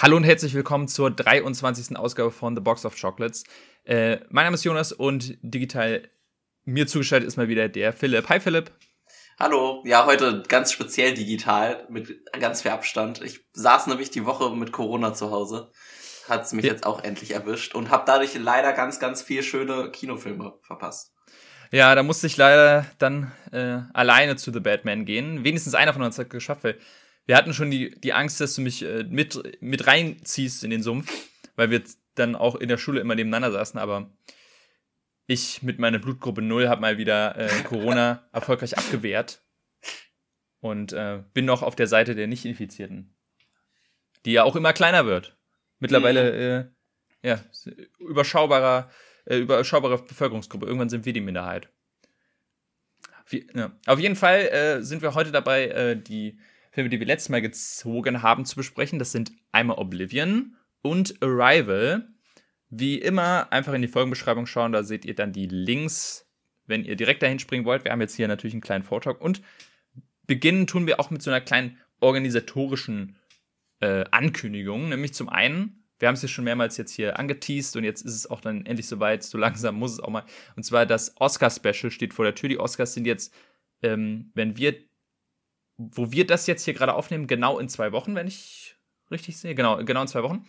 Hallo und herzlich willkommen zur 23. Ausgabe von The Box of Chocolates. Äh, mein Name ist Jonas und digital mir zugeschaltet ist mal wieder der Philipp. Hi Philipp. Hallo, ja, heute ganz speziell digital, mit ganz viel Abstand. Ich saß nämlich die Woche mit Corona zu Hause, hat es mich ja. jetzt auch endlich erwischt und habe dadurch leider ganz, ganz viel schöne Kinofilme verpasst. Ja, da musste ich leider dann äh, alleine zu The Batman gehen. Wenigstens einer von uns hat geschafft, weil wir hatten schon die, die Angst, dass du mich äh, mit, mit reinziehst in den Sumpf, weil wir dann auch in der Schule immer nebeneinander saßen, aber ich mit meiner Blutgruppe 0 habe mal wieder äh, Corona erfolgreich abgewehrt und äh, bin noch auf der Seite der Nicht-Infizierten, die ja auch immer kleiner wird. Mittlerweile, äh, ja, überschaubarer, äh, überschaubare Bevölkerungsgruppe. Irgendwann sind wir die Minderheit. Wie, ja. Auf jeden Fall äh, sind wir heute dabei, äh, die Filme, die wir letztes Mal gezogen haben, zu besprechen. Das sind einmal Oblivion und Arrival. Wie immer, einfach in die Folgenbeschreibung schauen, da seht ihr dann die Links, wenn ihr direkt dahin springen wollt. Wir haben jetzt hier natürlich einen kleinen Vortalk und beginnen tun wir auch mit so einer kleinen organisatorischen äh, Ankündigung. Nämlich zum einen, wir haben es ja schon mehrmals jetzt hier angeteased und jetzt ist es auch dann endlich soweit, so langsam muss es auch mal. Und zwar das Oscar-Special steht vor der Tür. Die Oscars sind jetzt, ähm, wenn wir wo wir das jetzt hier gerade aufnehmen, genau in zwei Wochen, wenn ich richtig sehe. Genau, genau in zwei Wochen.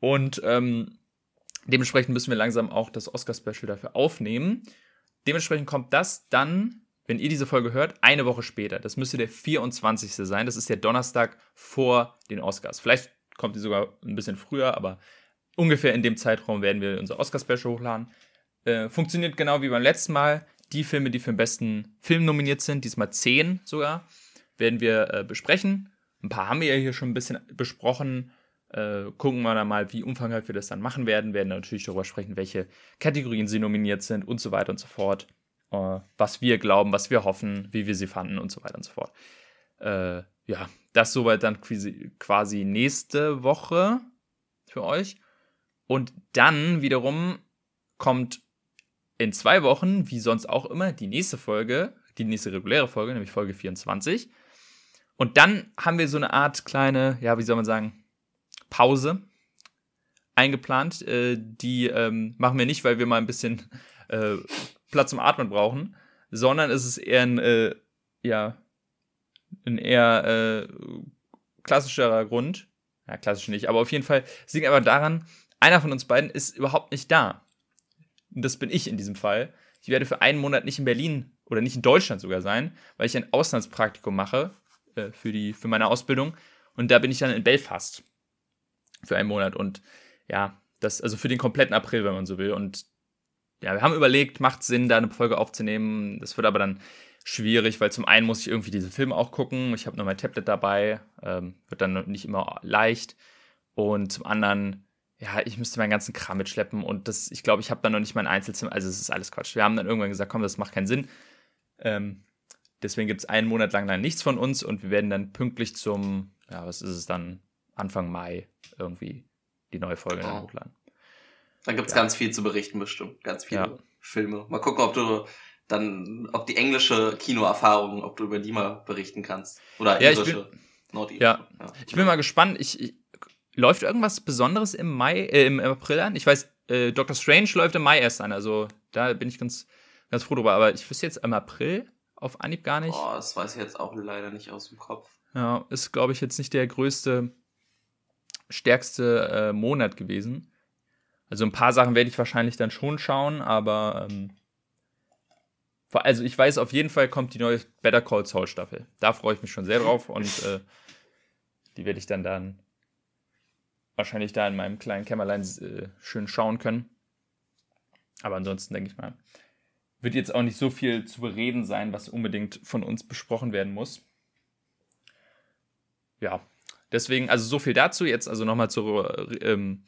Und ähm, dementsprechend müssen wir langsam auch das Oscar-Special dafür aufnehmen. Dementsprechend kommt das dann, wenn ihr diese Folge hört, eine Woche später. Das müsste der 24. sein. Das ist der Donnerstag vor den Oscars. Vielleicht kommt die sogar ein bisschen früher, aber ungefähr in dem Zeitraum werden wir unser Oscar-Special hochladen. Äh, funktioniert genau wie beim letzten Mal. Die Filme, die für den besten Film nominiert sind, diesmal zehn sogar, werden wir äh, besprechen. Ein paar haben wir ja hier schon ein bisschen besprochen. Äh, gucken wir dann mal, wie umfangreich wir das dann machen werden. Werden natürlich darüber sprechen, welche Kategorien sie nominiert sind und so weiter und so fort. Äh, was wir glauben, was wir hoffen, wie wir sie fanden und so weiter und so fort. Äh, ja, das soweit dann quasi, quasi nächste Woche für euch. Und dann wiederum kommt in zwei Wochen, wie sonst auch immer, die nächste Folge, die nächste reguläre Folge, nämlich Folge 24. Und dann haben wir so eine Art kleine, ja, wie soll man sagen, Pause eingeplant. Äh, die ähm, machen wir nicht, weil wir mal ein bisschen äh, Platz zum Atmen brauchen, sondern es ist eher ein, äh, ja, ein eher äh, klassischerer Grund. Ja, klassisch nicht, aber auf jeden Fall es liegt aber daran, einer von uns beiden ist überhaupt nicht da. Und das bin ich in diesem Fall. Ich werde für einen Monat nicht in Berlin oder nicht in Deutschland sogar sein, weil ich ein Auslandspraktikum mache äh, für, die, für meine Ausbildung. Und da bin ich dann in Belfast für einen Monat. Und ja, das, also für den kompletten April, wenn man so will. Und ja, wir haben überlegt, macht Sinn, da eine Folge aufzunehmen. Das wird aber dann schwierig, weil zum einen muss ich irgendwie diese Filme auch gucken. Ich habe nur mein Tablet dabei, ähm, wird dann nicht immer leicht. Und zum anderen, ja, ich müsste meinen ganzen Kram mitschleppen und das, ich glaube, ich habe dann noch nicht mein Einzelzimmer. Also es ist alles Quatsch. Wir haben dann irgendwann gesagt, komm, das macht keinen Sinn. Ähm, Deswegen gibt es einen Monat lang dann nichts von uns und wir werden dann pünktlich zum, ja, was ist es dann, Anfang Mai irgendwie die neue Folge oh. hochladen. Dann gibt es ja. ganz viel zu berichten, bestimmt. Ganz viele ja. Filme. Mal gucken, ob du dann, ob die englische Kinoerfahrung, ob du über die mal berichten kannst. Oder ja, irische, nordirische. Ja. ja. Ich bin mal gespannt. Ich, ich, läuft irgendwas Besonderes im Mai, äh, im April an? Ich weiß, äh, Doctor Strange läuft im Mai erst an, also da bin ich ganz, ganz froh drüber. Aber ich wüsste jetzt im April auf Anhieb gar nicht. Boah, das weiß ich jetzt auch leider nicht aus dem Kopf. Ja, ist, glaube ich, jetzt nicht der größte, stärkste äh, Monat gewesen. Also ein paar Sachen werde ich wahrscheinlich dann schon schauen, aber ähm, also ich weiß, auf jeden Fall kommt die neue Better Call Saul Staffel. Da freue ich mich schon sehr drauf und äh, die werde ich dann dann wahrscheinlich da in meinem kleinen Kämmerlein äh, schön schauen können. Aber ansonsten denke ich mal, wird jetzt auch nicht so viel zu bereden sein, was unbedingt von uns besprochen werden muss. Ja, deswegen, also so viel dazu. Jetzt also nochmal zur, ähm,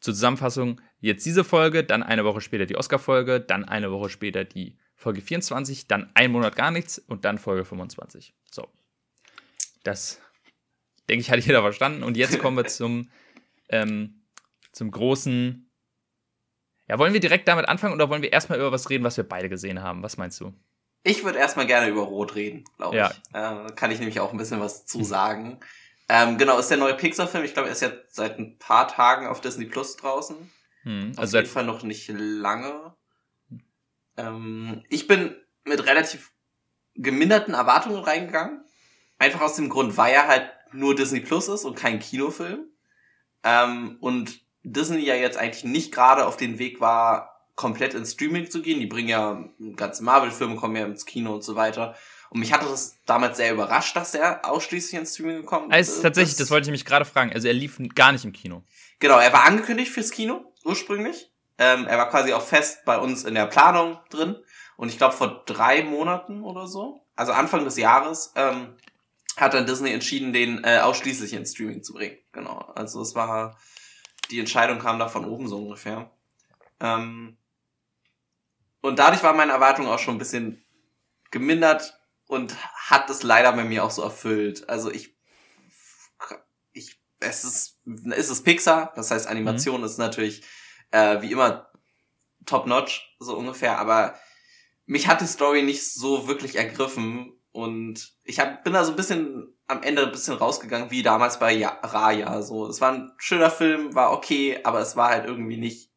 zur Zusammenfassung. Jetzt diese Folge, dann eine Woche später die Oscar-Folge, dann eine Woche später die Folge 24, dann ein Monat gar nichts und dann Folge 25. So. Das, denke ich, hat jeder verstanden. Und jetzt kommen wir zum, ähm, zum großen ja, wollen wir direkt damit anfangen oder wollen wir erstmal über was reden, was wir beide gesehen haben? Was meinst du? Ich würde erstmal gerne über Rot reden, glaube ja. ich. Äh, kann ich nämlich auch ein bisschen was zu sagen. Ähm, genau, ist der neue Pixar-Film. Ich glaube, er ist jetzt seit ein paar Tagen auf Disney Plus draußen. Hm, Auf also jeden Fall noch nicht lange. Ähm, ich bin mit relativ geminderten Erwartungen reingegangen. Einfach aus dem Grund, weil er halt nur Disney Plus ist und kein Kinofilm. Ähm, und Disney ja jetzt eigentlich nicht gerade auf den Weg war, komplett ins Streaming zu gehen. Die bringen ja ganze Marvel-Filme, kommen ja ins Kino und so weiter. Und mich hatte das damals sehr überrascht, dass der ausschließlich ins Streaming gekommen Also tatsächlich, das wollte ich mich gerade fragen. Also er lief gar nicht im Kino. Genau, er war angekündigt fürs Kino, ursprünglich. Ähm, er war quasi auch fest bei uns in der Planung drin. Und ich glaube, vor drei Monaten oder so, also Anfang des Jahres, ähm, hat dann Disney entschieden, den äh, ausschließlich ins Streaming zu bringen. Genau. Also es war, die Entscheidung kam da von oben so ungefähr. Ähm, und dadurch war meine Erwartung auch schon ein bisschen gemindert und hat es leider bei mir auch so erfüllt. Also ich, ich, es ist, es ist Pixar, das heißt Animation mhm. ist natürlich äh, wie immer top notch, so ungefähr, aber mich hat die Story nicht so wirklich ergriffen und ich hab, bin da so ein bisschen am Ende ein bisschen rausgegangen, wie damals bei ja Raya. So, es war ein schöner Film, war okay, aber es war halt irgendwie nicht,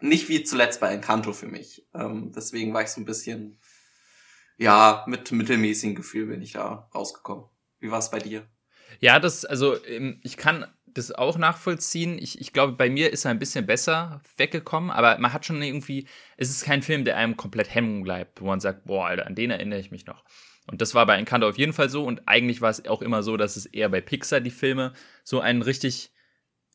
nicht wie zuletzt bei Encanto für mich. Ähm, deswegen war ich so ein bisschen, ja, mit mittelmäßigem Gefühl bin ich da rausgekommen. Wie war es bei dir? Ja, das, also ähm, ich kann das auch nachvollziehen. Ich, ich glaube, bei mir ist er ein bisschen besser weggekommen, aber man hat schon irgendwie, es ist kein Film, der einem komplett hängen bleibt, wo man sagt, boah, Alter, an den erinnere ich mich noch. Und das war bei Encanto auf jeden Fall so und eigentlich war es auch immer so, dass es eher bei Pixar die Filme so einen richtig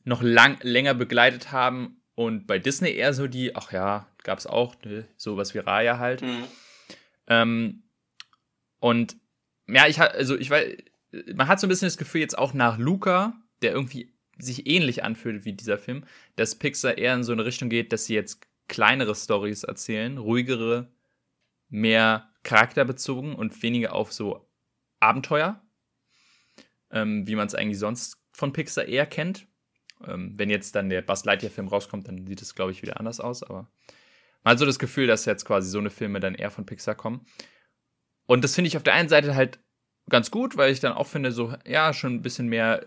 noch lang, länger begleitet haben und bei Disney eher so die, ach ja, gab es auch, ne, sowas wie Raya halt. Mhm. Ähm, und ja, ich also ich weiß, man hat so ein bisschen das Gefühl jetzt auch nach Luca, der irgendwie sich ähnlich anfühlt wie dieser Film, dass Pixar eher in so eine Richtung geht, dass sie jetzt kleinere Stories erzählen, ruhigere, mehr charakterbezogen und weniger auf so Abenteuer, ähm, wie man es eigentlich sonst von Pixar eher kennt. Ähm, wenn jetzt dann der Buzz Lightyear-Film rauskommt, dann sieht es, glaube ich, wieder anders aus, aber man hat so das Gefühl, dass jetzt quasi so eine Filme dann eher von Pixar kommen. Und das finde ich auf der einen Seite halt ganz gut, weil ich dann auch finde, so, ja, schon ein bisschen mehr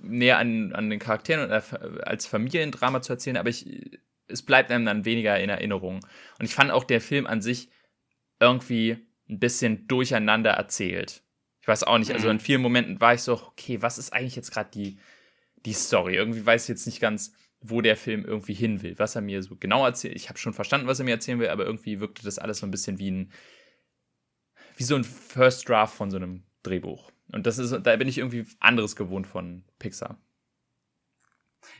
näher an, an den Charakteren und als Familiendrama zu erzählen, aber ich, es bleibt einem dann weniger in Erinnerung. Und ich fand auch der Film an sich irgendwie ein bisschen durcheinander erzählt. Ich weiß auch nicht, also mhm. in vielen Momenten war ich so, okay, was ist eigentlich jetzt gerade die, die Story? Irgendwie weiß ich jetzt nicht ganz, wo der Film irgendwie hin will, was er mir so genau erzählt. Ich habe schon verstanden, was er mir erzählen will, aber irgendwie wirkte das alles so ein bisschen wie ein, wie so ein First Draft von so einem Drehbuch. Und das ist, da bin ich irgendwie anderes gewohnt von Pixar.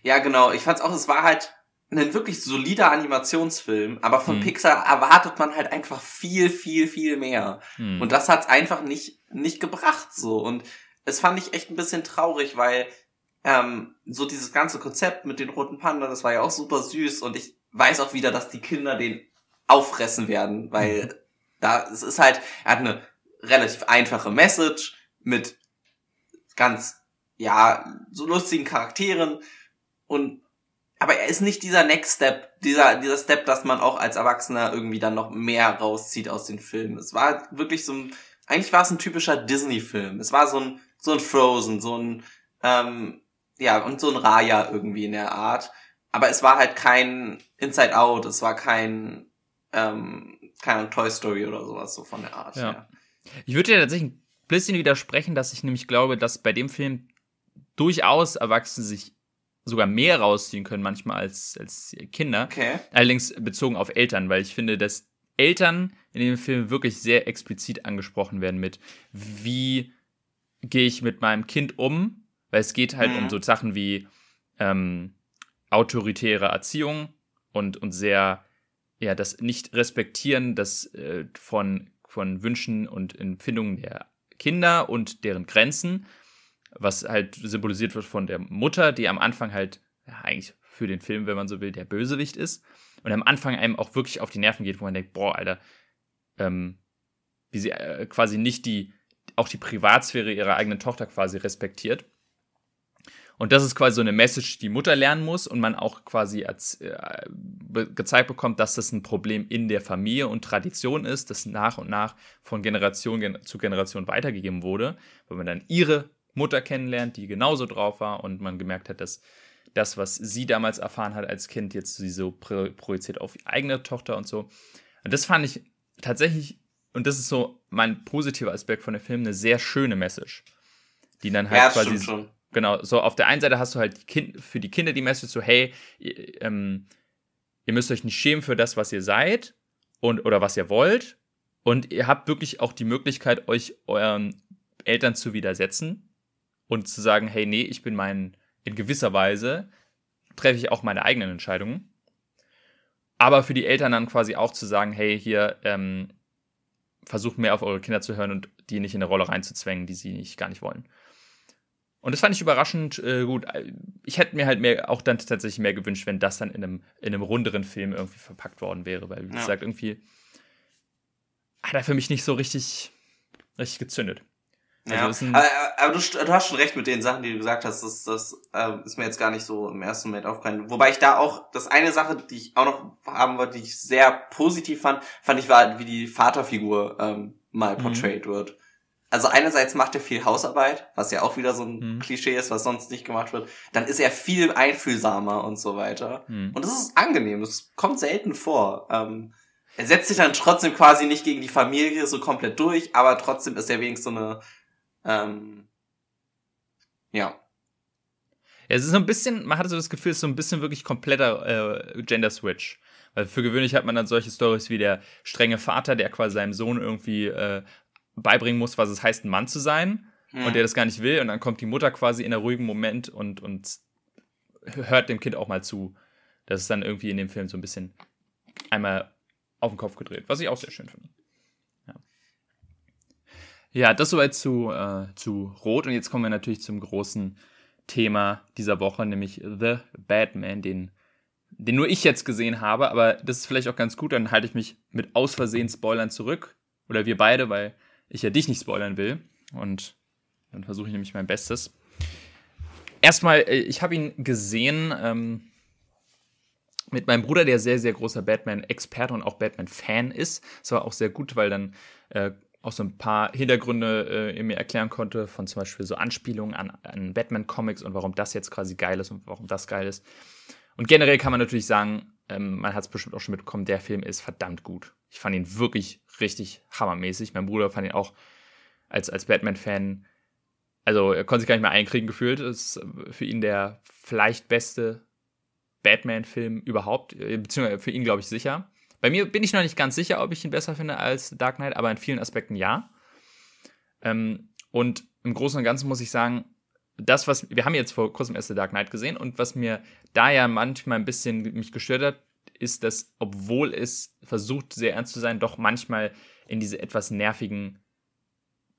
Ja, genau. Ich fand's auch, es war halt ein wirklich solider Animationsfilm, aber von hm. Pixar erwartet man halt einfach viel, viel, viel mehr. Hm. Und das hat's einfach nicht, nicht gebracht so. Und es fand ich echt ein bisschen traurig, weil ähm, so dieses ganze Konzept mit den roten Panda, das war ja auch super süß und ich weiß auch wieder, dass die Kinder den auffressen werden, weil hm. da es ist halt, er hat eine relativ einfache Message mit ganz ja so lustigen Charakteren und aber er ist nicht dieser Next Step, dieser, dieser Step, dass man auch als Erwachsener irgendwie dann noch mehr rauszieht aus den Filmen. Es war wirklich so ein, eigentlich war es ein typischer Disney-Film. Es war so ein, so ein Frozen, so ein, ähm, ja, und so ein Raya irgendwie in der Art. Aber es war halt kein Inside Out, es war kein, ähm, keine Toy Story oder sowas so von der Art. Ja. ja. Ich würde dir tatsächlich ein bisschen widersprechen, dass ich nämlich glaube, dass bei dem Film durchaus Erwachsene sich sogar mehr rausziehen können manchmal als, als Kinder. Okay. Allerdings bezogen auf Eltern, weil ich finde, dass Eltern in dem Film wirklich sehr explizit angesprochen werden mit, wie gehe ich mit meinem Kind um, weil es geht halt mhm. um so Sachen wie ähm, autoritäre Erziehung und, und sehr, ja, das Nicht-Respektieren das, äh, von, von Wünschen und Empfindungen der Kinder und deren Grenzen was halt symbolisiert wird von der Mutter, die am Anfang halt ja, eigentlich für den Film, wenn man so will, der Bösewicht ist und am Anfang einem auch wirklich auf die Nerven geht, wo man denkt, boah, Alter, ähm, wie sie äh, quasi nicht die, auch die Privatsphäre ihrer eigenen Tochter quasi respektiert. Und das ist quasi so eine Message, die Mutter lernen muss und man auch quasi äh, gezeigt bekommt, dass das ein Problem in der Familie und Tradition ist, das nach und nach von Generation gen zu Generation weitergegeben wurde, weil man dann ihre Mutter kennenlernt, die genauso drauf war und man gemerkt hat, dass das, was sie damals erfahren hat als Kind, jetzt sie so projiziert auf ihre eigene Tochter und so. Und das fand ich tatsächlich, und das ist so mein positiver Aspekt von dem Film, eine sehr schöne Message. Die dann halt ja, quasi. Schon. Genau, so auf der einen Seite hast du halt die kind, für die Kinder die Message so, hey, ihr, ähm, ihr müsst euch nicht schämen für das, was ihr seid und oder was ihr wollt. Und ihr habt wirklich auch die Möglichkeit, euch euren Eltern zu widersetzen und zu sagen, hey, nee, ich bin mein, in gewisser Weise treffe ich auch meine eigenen Entscheidungen. Aber für die Eltern dann quasi auch zu sagen, hey, hier, ähm, versucht mehr auf eure Kinder zu hören und die nicht in eine Rolle reinzuzwängen, die sie nicht, gar nicht wollen. Und das fand ich überraschend äh, gut. Ich hätte mir halt mehr, auch dann tatsächlich mehr gewünscht, wenn das dann in einem, in einem runderen Film irgendwie verpackt worden wäre, weil, wie ja. gesagt, irgendwie hat er für mich nicht so richtig, richtig gezündet. Also ja, aber, aber du, du, hast schon recht mit den Sachen, die du gesagt hast. Das, das äh, ist mir jetzt gar nicht so im ersten Moment aufgefallen. Wobei ich da auch, das eine Sache, die ich auch noch haben wollte, die ich sehr positiv fand, fand ich war, wie die Vaterfigur ähm, mal mhm. portrayed wird also einerseits macht er viel Hausarbeit, was ja auch wieder so ein hm. Klischee ist, was sonst nicht gemacht wird. Dann ist er viel einfühlsamer und so weiter. Hm. Und das ist angenehm, das kommt selten vor. Ähm, er setzt sich dann trotzdem quasi nicht gegen die Familie so komplett durch, aber trotzdem ist er wenigstens so eine, ähm, ja. Es ist so ein bisschen, man hatte so das Gefühl, es ist so ein bisschen wirklich kompletter äh, Gender Switch. Weil für gewöhnlich hat man dann solche Stories wie der strenge Vater, der quasi seinem Sohn irgendwie äh, beibringen muss, was es heißt, ein Mann zu sein mhm. und der das gar nicht will. Und dann kommt die Mutter quasi in einem ruhigen Moment und, und hört dem Kind auch mal zu. Das ist dann irgendwie in dem Film so ein bisschen einmal auf den Kopf gedreht, was ich auch sehr schön finde. Ja, das soweit zu, äh, zu Rot. Und jetzt kommen wir natürlich zum großen Thema dieser Woche, nämlich The Batman, den, den nur ich jetzt gesehen habe. Aber das ist vielleicht auch ganz gut, dann halte ich mich mit aus Versehen Spoilern zurück. Oder wir beide, weil ich ja dich nicht spoilern will. Und dann versuche ich nämlich mein Bestes. Erstmal, äh, ich habe ihn gesehen ähm, mit meinem Bruder, der sehr, sehr großer Batman-Experte und auch Batman-Fan ist. Das war auch sehr gut, weil dann äh, auch so ein paar Hintergründe äh, mir erklären konnte, von zum Beispiel so Anspielungen an, an Batman-Comics und warum das jetzt quasi geil ist und warum das geil ist. Und generell kann man natürlich sagen, ähm, man hat es bestimmt auch schon mitbekommen, der Film ist verdammt gut. Ich fand ihn wirklich richtig hammermäßig. Mein Bruder fand ihn auch als, als Batman-Fan, also er konnte sich gar nicht mehr einkriegen gefühlt. Das ist für ihn der vielleicht beste Batman-Film überhaupt, äh, beziehungsweise für ihn glaube ich sicher. Bei mir bin ich noch nicht ganz sicher, ob ich ihn besser finde als Dark Knight, aber in vielen Aspekten ja. Ähm, und im Großen und Ganzen muss ich sagen, das, was wir haben jetzt vor kurzem erst Dark Knight gesehen und was mir da ja manchmal ein bisschen mich gestört hat, ist, dass, obwohl es versucht, sehr ernst zu sein, doch manchmal in diese etwas nervigen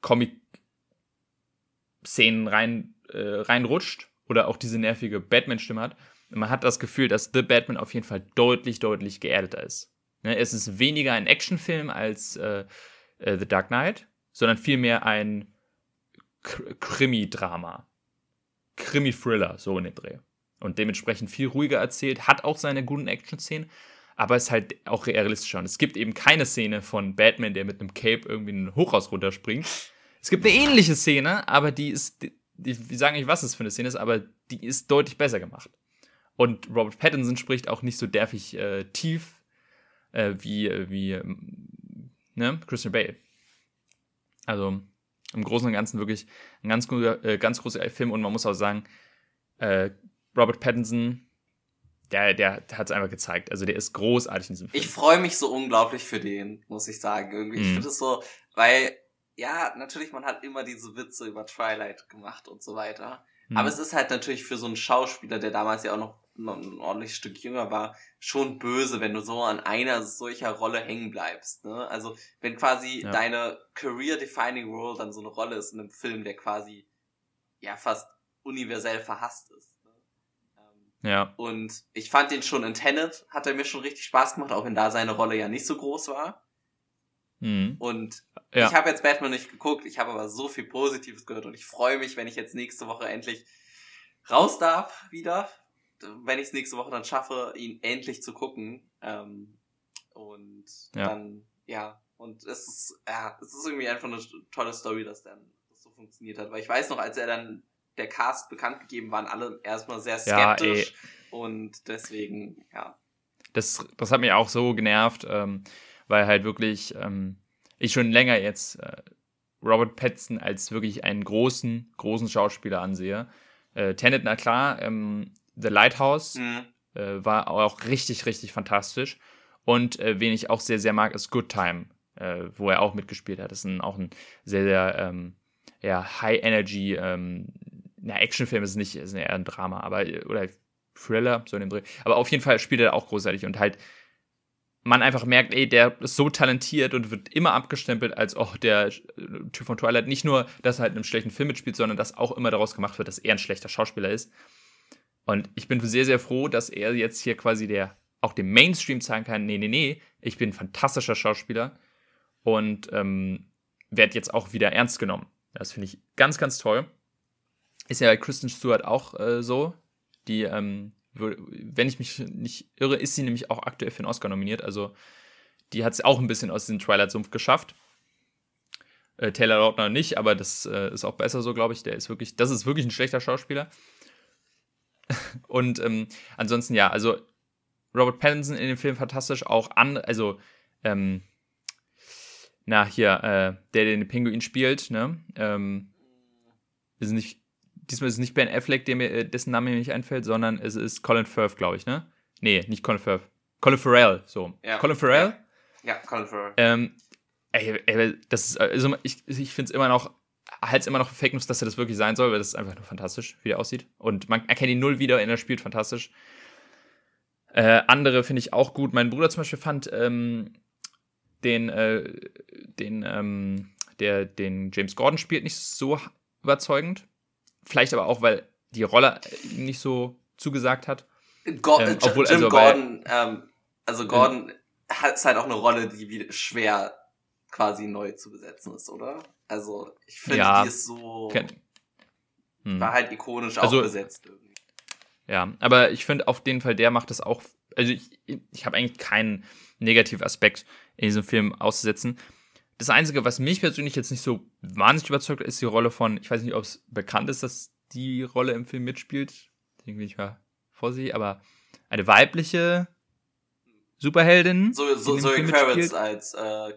Comic-Szenen rein, äh, reinrutscht oder auch diese nervige Batman-Stimme hat. Man hat das Gefühl, dass The Batman auf jeden Fall deutlich, deutlich geerdeter ist. Ne, es ist weniger ein Actionfilm als äh, äh, The Dark Knight, sondern vielmehr ein Krimi-Drama. Krimi-Thriller, so in dem Dreh und dementsprechend viel ruhiger erzählt, hat auch seine guten Action-Szenen, aber ist halt auch realistischer. Und es gibt eben keine Szene von Batman, der mit einem Cape irgendwie ein Hochhaus runterspringt. Es gibt eine ähnliche Szene, aber die ist, die, die, wir sagen nicht, was es für eine Szene ist, aber die ist deutlich besser gemacht. Und Robert Pattinson spricht auch nicht so derfig äh, tief äh, wie, wie ähm, ne? Christian Bale. Also im Großen und Ganzen wirklich ein ganz, guter, äh, ganz großer Film und man muss auch sagen, äh, Robert Pattinson, der, der, hat es einfach gezeigt. Also der ist großartig in diesem Film. Ich freue mich so unglaublich für den, muss ich sagen. Irgendwie. Mm. Ich mhm. finde es so, weil, ja, natürlich, man hat immer diese Witze über Twilight gemacht und so weiter. Mm. Aber es ist halt natürlich für so einen Schauspieler, der damals ja auch noch ein ordentliches Stück jünger war, schon böse, wenn du so an einer solcher Rolle hängen bleibst. Ne? Also wenn quasi ja. deine career-defining role dann so eine Rolle ist in einem Film, der quasi ja fast universell verhasst ist. Ja. Und ich fand den schon in Tenet, hat er mir schon richtig Spaß gemacht, auch wenn da seine Rolle ja nicht so groß war. Mhm. Und ja. ich habe jetzt Batman nicht geguckt, ich habe aber so viel Positives gehört und ich freue mich, wenn ich jetzt nächste Woche endlich raus darf wieder. Wenn ich es nächste Woche dann schaffe, ihn endlich zu gucken. Ähm, und ja. dann, ja, und es ist, ja, es ist irgendwie einfach eine tolle Story, dass dann das so funktioniert hat. Weil ich weiß noch, als er dann der Cast bekannt gegeben waren alle erstmal sehr skeptisch. Ja, und deswegen, ja. Das, das hat mich auch so genervt, ähm, weil halt wirklich ähm, ich schon länger jetzt äh, Robert Pattinson als wirklich einen großen, großen Schauspieler ansehe. Äh, Tenet, na klar, ähm, The Lighthouse mhm. äh, war auch richtig, richtig fantastisch. Und äh, wen ich auch sehr, sehr mag, ist Good Time, äh, wo er auch mitgespielt hat. Das ist ein, auch ein sehr, sehr ähm, ja, High-Energy, ähm, na, Actionfilm ist nicht, ist eher ein Drama, aber, oder Thriller, so in dem Dreh. Aber auf jeden Fall spielt er auch großartig und halt, man einfach merkt, ey, der ist so talentiert und wird immer abgestempelt als auch der Typ von Twilight. Nicht nur, dass er halt in einem schlechten Film mitspielt, sondern dass auch immer daraus gemacht wird, dass er ein schlechter Schauspieler ist. Und ich bin sehr, sehr froh, dass er jetzt hier quasi der auch dem Mainstream zeigen kann, nee, nee, nee, ich bin ein fantastischer Schauspieler und ähm, werde jetzt auch wieder ernst genommen. Das finde ich ganz, ganz toll. Ist ja bei Kristen Stewart auch äh, so. Die ähm, wenn ich mich nicht irre, ist sie nämlich auch aktuell für einen Oscar nominiert. Also die hat es auch ein bisschen aus dem Twilight-Sumpf geschafft. Äh, Taylor Lautner nicht, aber das äh, ist auch besser so, glaube ich. Der ist wirklich, das ist wirklich ein schlechter Schauspieler. Und ähm, ansonsten ja, also Robert Pattinson in dem Film fantastisch, auch an, also ähm, na hier, äh, der den Pinguin spielt, ne? Ähm, ist nicht diesmal ist es nicht Ben Affleck, mir, äh, dessen Name mir nicht einfällt, sondern es ist Colin Firth, glaube ich, ne? Nee, nicht Colin Firth. Colin Farrell, so. Ja. Colin Farrell? Ja, ja Colin Farrell. Ähm, ey, ey, das ist, also ich, ich finde es immer noch, halt immer noch Fake News, dass er das wirklich sein soll, weil das ist einfach nur fantastisch, wie er aussieht. Und man erkennt ihn null wieder, in er spielt fantastisch. Äh, andere finde ich auch gut. Mein Bruder zum Beispiel fand ähm, den, äh, den, ähm, der den James Gordon spielt, nicht so überzeugend. Vielleicht aber auch, weil die Rolle ihm nicht so zugesagt hat. Go ähm, obwohl, Jim also, Gordon, ähm, also Gordon äh, ist halt auch eine Rolle, die schwer quasi neu zu besetzen ist, oder? Also ich finde, ja, die ist so hm. war halt ikonisch also, auch besetzt irgendwie. Ja, aber ich finde auf jeden Fall, der macht das auch. Also ich, ich habe eigentlich keinen negativen Aspekt in diesem Film auszusetzen. Das Einzige, was mich persönlich jetzt nicht so wahnsinnig überzeugt, ist die Rolle von, ich weiß nicht, ob es bekannt ist, dass die Rolle im Film mitspielt. Deswegen bin ich mal vorsichtig, aber eine weibliche Superheldin. So, so, Zoe Kravitz als äh,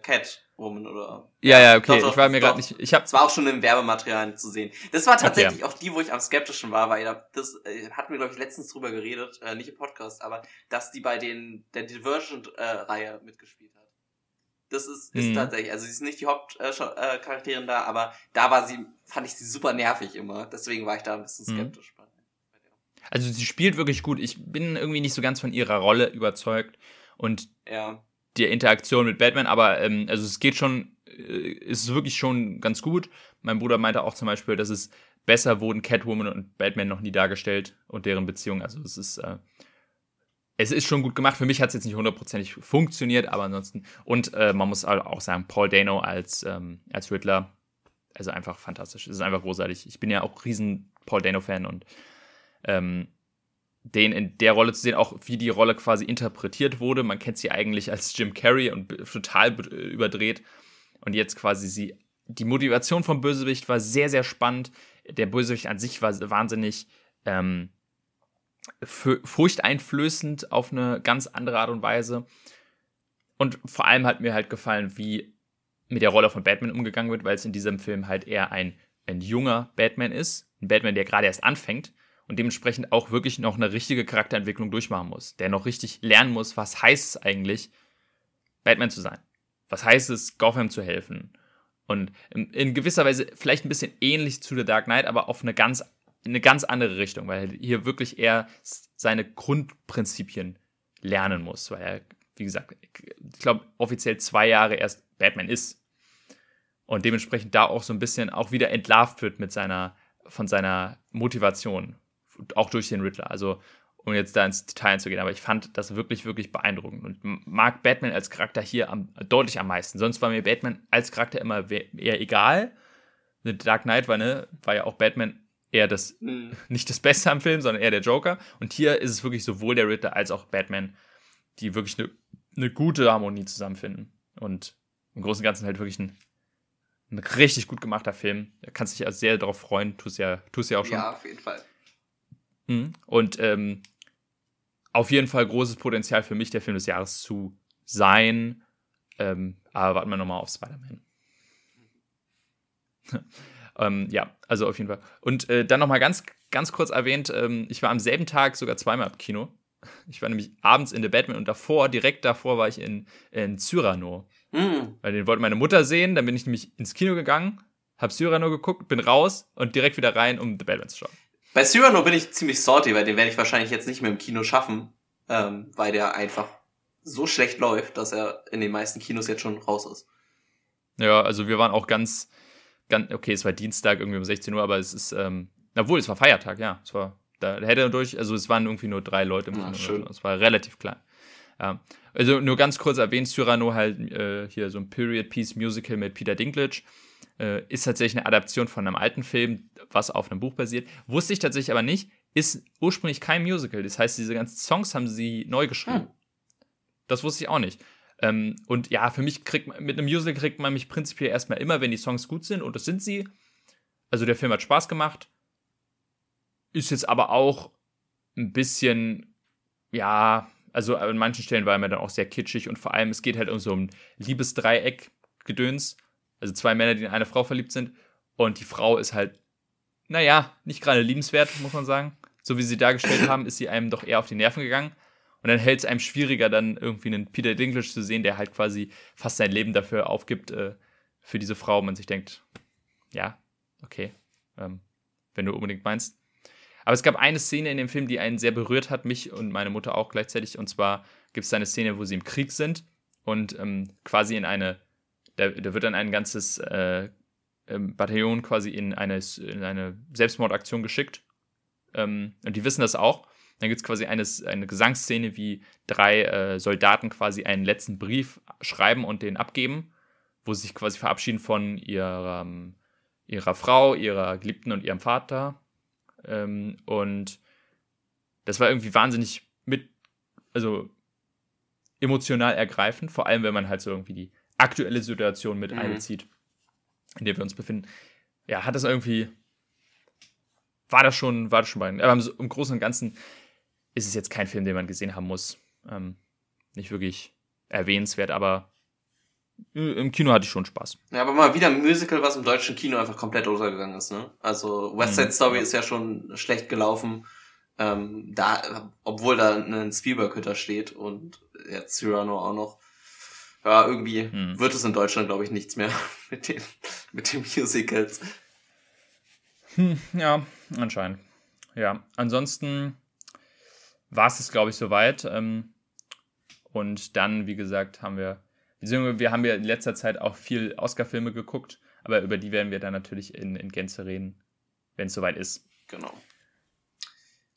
Catwoman oder. Ja, ja, okay. Doch, doch, ich war mir gerade nicht. Ich hab, Es war auch schon im Werbematerial zu sehen. Das war tatsächlich okay. auch die, wo ich am skeptischen war, weil das äh, hatten wir, glaube ich, letztens drüber geredet, äh, nicht im Podcast, aber dass die bei den der Divergent-Reihe äh, mitgespielt hat. Das ist, ist mhm. tatsächlich, also sie ist nicht die Hauptcharakterin äh, da, aber da war sie, fand ich sie super nervig immer. Deswegen war ich da ein bisschen mhm. skeptisch mhm. Also sie spielt wirklich gut. Ich bin irgendwie nicht so ganz von ihrer Rolle überzeugt und ja. Der Interaktion mit Batman, aber ähm, also es geht schon, äh, ist wirklich schon ganz gut. Mein Bruder meinte auch zum Beispiel, dass es besser wurden Catwoman und Batman noch nie dargestellt und deren Beziehung. Also es ist äh, es ist schon gut gemacht. Für mich hat es jetzt nicht hundertprozentig funktioniert, aber ansonsten. Und äh, man muss auch sagen, Paul Dano als, ähm, als Riddler, also einfach fantastisch. Es ist einfach großartig. Ich bin ja auch riesen Paul Dano-Fan und ähm, den in der Rolle zu sehen, auch wie die Rolle quasi interpretiert wurde. Man kennt sie eigentlich als Jim Carrey und total überdreht. Und jetzt quasi sie. Die Motivation vom Bösewicht war sehr, sehr spannend. Der Bösewicht an sich war wahnsinnig. Ähm, furchteinflößend auf eine ganz andere Art und Weise. Und vor allem hat mir halt gefallen, wie mit der Rolle von Batman umgegangen wird, weil es in diesem Film halt eher ein, ein junger Batman ist. Ein Batman, der gerade erst anfängt und dementsprechend auch wirklich noch eine richtige Charakterentwicklung durchmachen muss. Der noch richtig lernen muss, was heißt es eigentlich, Batman zu sein. Was heißt es, Gotham zu helfen. Und in, gewisser Weise vielleicht ein bisschen ähnlich zu The Dark Knight, aber auf eine ganz in eine ganz andere Richtung, weil er hier wirklich eher seine Grundprinzipien lernen muss, weil er, wie gesagt, ich glaube, offiziell zwei Jahre erst Batman ist. Und dementsprechend da auch so ein bisschen auch wieder entlarvt wird mit seiner, von seiner Motivation. Auch durch den Riddler. Also, um jetzt da ins Detail einzugehen, aber ich fand das wirklich, wirklich beeindruckend und mag Batman als Charakter hier am, deutlich am meisten. Sonst war mir Batman als Charakter immer eher egal. The Dark Knight war, ne, war ja auch Batman eher das, mhm. nicht das Beste am Film, sondern eher der Joker. Und hier ist es wirklich sowohl der Ritter als auch Batman, die wirklich eine, eine gute Harmonie zusammenfinden. Und im Großen und Ganzen halt wirklich ein, ein richtig gut gemachter Film. Da kannst dich ja sehr darauf freuen. Tust ja, tust ja auch schon. Ja, auf jeden Fall. Mhm. Und ähm, auf jeden Fall großes Potenzial für mich, der Film des Jahres zu sein. Ähm, aber warten wir nochmal auf Spider-Man. ähm, ja, also auf jeden Fall. Und äh, dann nochmal ganz, ganz kurz erwähnt, ähm, ich war am selben Tag sogar zweimal im Kino. Ich war nämlich abends in The Batman und davor, direkt davor, war ich in, in Cyrano. Mm. Weil den wollte meine Mutter sehen, dann bin ich nämlich ins Kino gegangen, hab Cyrano geguckt, bin raus und direkt wieder rein, um The Batman zu schauen. Bei Cyrano bin ich ziemlich salty, weil den werde ich wahrscheinlich jetzt nicht mehr im Kino schaffen, ähm, weil der einfach so schlecht läuft, dass er in den meisten Kinos jetzt schon raus ist. Ja, also wir waren auch ganz, ganz, okay, es war Dienstag irgendwie um 16 Uhr, aber es ist, ähm, obwohl, es war Feiertag, ja. Es war, da hätte er durch, also es waren irgendwie nur drei Leute im Ja, Kino. schön. oder so. Es war relativ klein. Ja. Also nur ganz kurz erwähnt, Cyrano halt äh, hier so ein Period Piece Musical mit Peter Dinklage. Äh, ist tatsächlich eine Adaption von einem alten Film, was auf einem Buch basiert. Wusste ich tatsächlich aber nicht, ist ursprünglich kein Musical. Das heißt, diese ganzen Songs haben sie neu geschrieben. Hm. Das wusste ich auch nicht. Ähm, und ja, für mich kriegt man, mit einem Musical kriegt man mich prinzipiell erstmal immer, wenn die Songs gut sind, und das sind sie. Also der Film hat Spaß gemacht. Ist jetzt aber auch ein bisschen, ja, also an manchen Stellen war er mir dann auch sehr kitschig und vor allem, es geht halt um so ein Liebesdreieck-Gedöns. Also zwei Männer, die in eine Frau verliebt sind. Und die Frau ist halt, naja, nicht gerade liebenswert, muss man sagen. So wie sie dargestellt haben, ist sie einem doch eher auf die Nerven gegangen. Und dann hält es einem schwieriger, dann irgendwie einen Peter Dinklage zu sehen, der halt quasi fast sein Leben dafür aufgibt, äh, für diese Frau. Man sich denkt, ja, okay, ähm, wenn du unbedingt meinst. Aber es gab eine Szene in dem Film, die einen sehr berührt hat, mich und meine Mutter auch gleichzeitig. Und zwar gibt es eine Szene, wo sie im Krieg sind und ähm, quasi in eine, da, da wird dann ein ganzes äh, ähm, Bataillon quasi in eine, in eine Selbstmordaktion geschickt. Ähm, und die wissen das auch. Dann gibt es quasi eine, eine Gesangsszene, wie drei äh, Soldaten quasi einen letzten Brief schreiben und den abgeben, wo sie sich quasi verabschieden von ihrer, ihrer Frau, ihrer Geliebten und ihrem Vater. Ähm, und das war irgendwie wahnsinnig mit, also emotional ergreifend, vor allem wenn man halt so irgendwie die aktuelle Situation mit Mhm. einbezieht, in der wir uns befinden. Ja, hat das irgendwie, war das schon, war das schon bei, aber im, im Großen und Ganzen ist es jetzt kein Film, den man gesehen haben muss. Ähm, nicht wirklich erwähnenswert, aber äh, im Kino hatte ich schon Spaß. Ja, aber mal wieder ein Musical, was im deutschen Kino einfach komplett untergegangen ist, ne? Also West Side Mhm. Story ist ja schon schlecht gelaufen. Ähm, da, obwohl da ein Spielberg-Hütter steht und jetzt Cyrano auch noch. Ja, irgendwie Mhm. wird es in Deutschland, glaube ich, nichts mehr mit den, mit den Musicals. Hm, ja, anscheinend. Ja, ansonsten war es glaube ich, soweit. Ähm, und dann, wie gesagt, haben wir, beziehungsweise wir haben ja in letzter Zeit auch viel Oscar-Filme geguckt, aber über die werden wir dann natürlich in, in Gänze reden, wenn es soweit ist. Genau.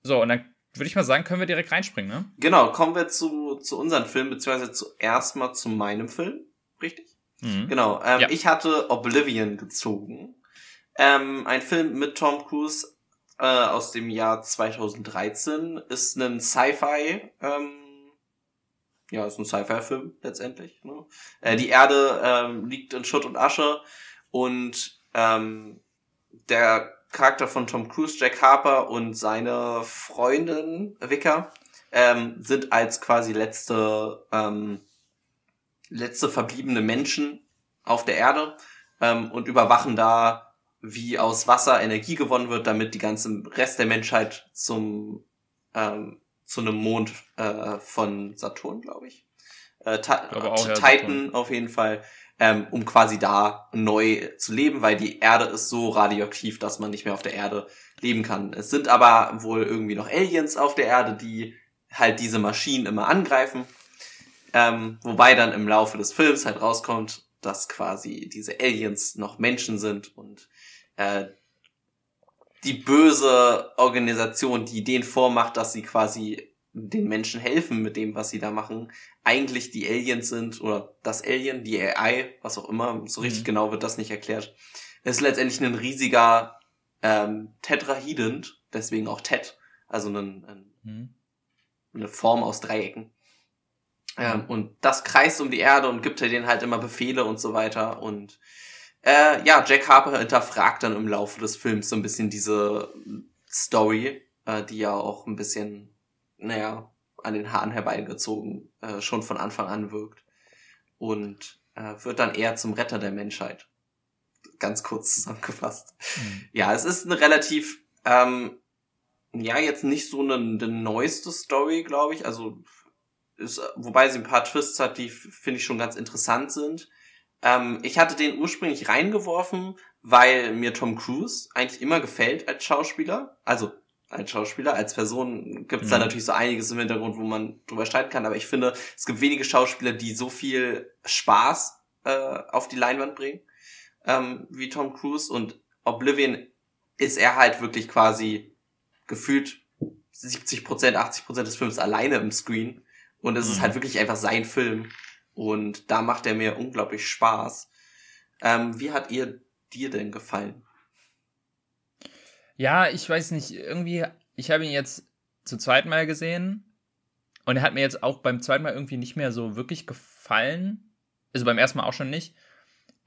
So, und dann würde ich mal sagen, können wir direkt reinspringen, ne? Genau, kommen wir zu, zu unseren Filmen, beziehungsweise zuerst mal zu meinem Film. Richtig? Mhm. Genau. Ähm, Ja. Ich hatte Oblivion gezogen. Ähm, ein Film mit Tom Cruise äh, aus dem Jahr 2013. Ist ein Sci-Fi, ähm, ja, ist ein Sci-Fi-Film letztendlich. Ne? Äh, die Erde ähm, liegt in Schutt und Asche und ähm, der Charakter von Tom Cruise, Jack Harper und seine Freundin Vicker ähm, sind als quasi letzte ähm, letzte verbliebene Menschen auf der Erde ähm, und überwachen da, wie aus Wasser Energie gewonnen wird, damit die ganze Rest der Menschheit zum ähm, zu einem Mond äh, von Saturn, glaube ich, äh, Ta glaube auch, ja, Titan Saturn. auf jeden Fall, ähm, um quasi da neu zu leben, weil die Erde ist so radioaktiv, dass man nicht mehr auf der Erde leben kann. Es sind aber wohl irgendwie noch Aliens auf der Erde, die halt diese Maschinen immer angreifen. Ähm, wobei dann im Laufe des Films halt rauskommt, dass quasi diese Aliens noch Menschen sind und äh, die böse Organisation, die denen vormacht, dass sie quasi den Menschen helfen mit dem, was sie da machen, eigentlich die Aliens sind oder das Alien, die AI, was auch immer, so richtig Mhm. genau wird das nicht erklärt, ist letztendlich ein riesiger ähm, Tetrahident, deswegen auch Tet, also ein, ein Mhm. eine Form aus Dreiecken. Ähm, und das kreist um die Erde und gibt denen halt immer Befehle und so weiter. Und Äh, ja, Jack Harper hinterfragt dann im Laufe des Films so ein bisschen diese Story, äh, die ja auch ein bisschen, naja, an den Haaren herbeigezogen äh, schon von Anfang an wirkt. Und äh, wird dann eher zum Retter der Menschheit. Ganz kurz zusammengefasst. Mhm. Ja, es ist eine relativ, ähm, ja, jetzt nicht so eine, eine neueste Story, glaube ich. Also, ist, wobei sie ein paar Twists hat, die finde ich schon ganz interessant sind. Ähm, ich hatte den ursprünglich reingeworfen, weil mir Tom Cruise eigentlich immer gefällt als Schauspieler. Also als Schauspieler, als Person gibt es mhm. da natürlich so einiges im Hintergrund, wo man drüber streiten kann, aber ich finde, es gibt wenige Schauspieler, die so viel Spaß äh, auf die Leinwand bringen, ähm, wie Tom Cruise und Oblivion ist er halt wirklich quasi gefühlt 70% 80% des Films alleine im Screen und es mhm. ist halt wirklich einfach sein Film und da macht er mir unglaublich Spaß. Ähm, wie hat ihr dir denn gefallen? Ja, ich weiß nicht, irgendwie, ich habe ihn jetzt zum zweiten Mal gesehen und er hat mir jetzt auch beim zweiten Mal irgendwie nicht mehr so wirklich gefallen. Also beim ersten Mal auch schon nicht.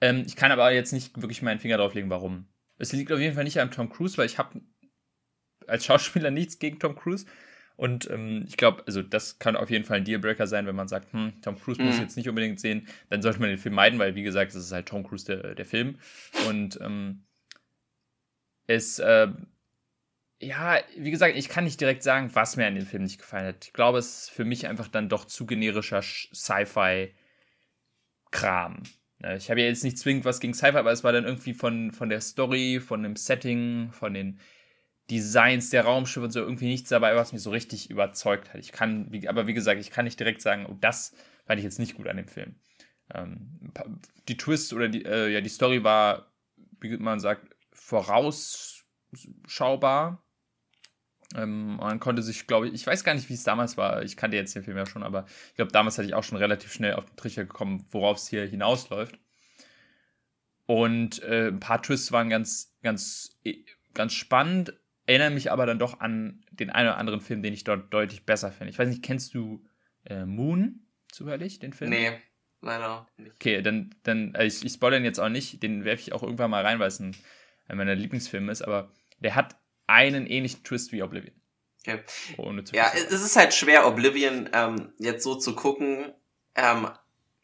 Ähm, ich kann aber jetzt nicht wirklich meinen Finger drauflegen, warum. Es liegt auf jeden Fall nicht an Tom Cruise, weil ich habe als Schauspieler nichts gegen Tom Cruise. Und ähm, ich glaube, also das kann auf jeden Fall ein Dealbreaker sein, wenn man sagt, hm, Tom Cruise mhm. muss ich jetzt nicht unbedingt sehen, dann sollte man den Film meiden, weil wie gesagt, es ist halt Tom Cruise der, der Film. Und ähm, ist, äh, ja, wie gesagt, ich kann nicht direkt sagen, was mir an dem Film nicht gefallen hat. Ich glaube, es ist für mich einfach dann doch zu generischer Sci-Fi-Kram. Ich habe ja jetzt nicht zwingend was gegen Sci-Fi, aber es war dann irgendwie von, von der Story, von dem Setting, von den Designs der Raumschiffe und so irgendwie nichts dabei, was mich so richtig überzeugt hat. Ich kann, aber wie gesagt, ich kann nicht direkt sagen, oh, das fand ich jetzt nicht gut an dem Film. Ähm, die Twist oder die, äh, ja, die Story war, wie man sagt, vorausschaubar. Ähm, man konnte sich, glaube ich, ich weiß gar nicht, wie es damals war. Ich kannte jetzt den Film ja schon, aber ich glaube, damals hatte ich auch schon relativ schnell auf den Trichter gekommen, worauf es hier hinausläuft. Und äh, ein paar Twists waren ganz, ganz, äh, ganz spannend, erinnere mich aber dann doch an den einen oder anderen Film, den ich dort deutlich besser finde. Ich weiß nicht, kennst du äh, Moon zufällig, den Film? Nee, leider nicht. Okay, dann, dann äh, ich, ich spoilere ihn jetzt auch nicht, den werfe ich auch irgendwann mal rein, weil es ein meiner Lieblingsfilme ist, aber der hat einen ähnlichen Twist wie Oblivion. Okay. ja, es ist halt schwer, Oblivion ähm, jetzt so zu gucken, ähm,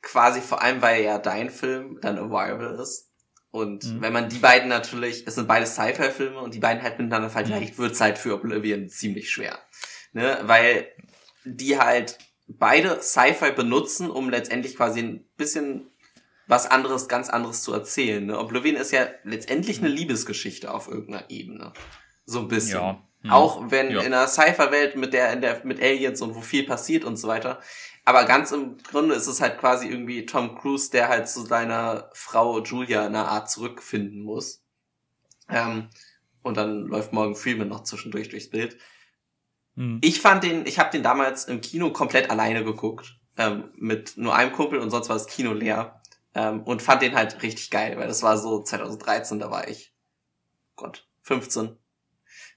quasi vor allem, weil ja dein Film dann Arrival ist. Und mhm. wenn man die beiden natürlich, es sind beide Sci-Fi-Filme und die beiden halt miteinander vergleicht, mhm. wird es halt für Oblivion ziemlich schwer. Ne? Weil die halt beide Sci-Fi benutzen, um letztendlich quasi ein bisschen was anderes, ganz anderes zu erzählen. Ne? Oblivion ist ja letztendlich eine Liebesgeschichte auf irgendeiner Ebene. So ein bisschen. Ja. Hm. Auch wenn ja. in einer Cypher-Welt mit der, in der, mit Aliens und wo viel passiert und so weiter. Aber ganz im Grunde ist es halt quasi irgendwie Tom Cruise, der halt zu seiner Frau Julia in einer Art zurückfinden muss. Ähm, und dann läuft Morgan Freeman noch zwischendurch durchs Bild. Hm. Ich fand den, ich habe den damals im Kino komplett alleine geguckt. Ähm, mit nur einem Kumpel und sonst war das Kino leer. Ähm, und fand den halt richtig geil, weil das war so 2013, da war ich, Gott, 15.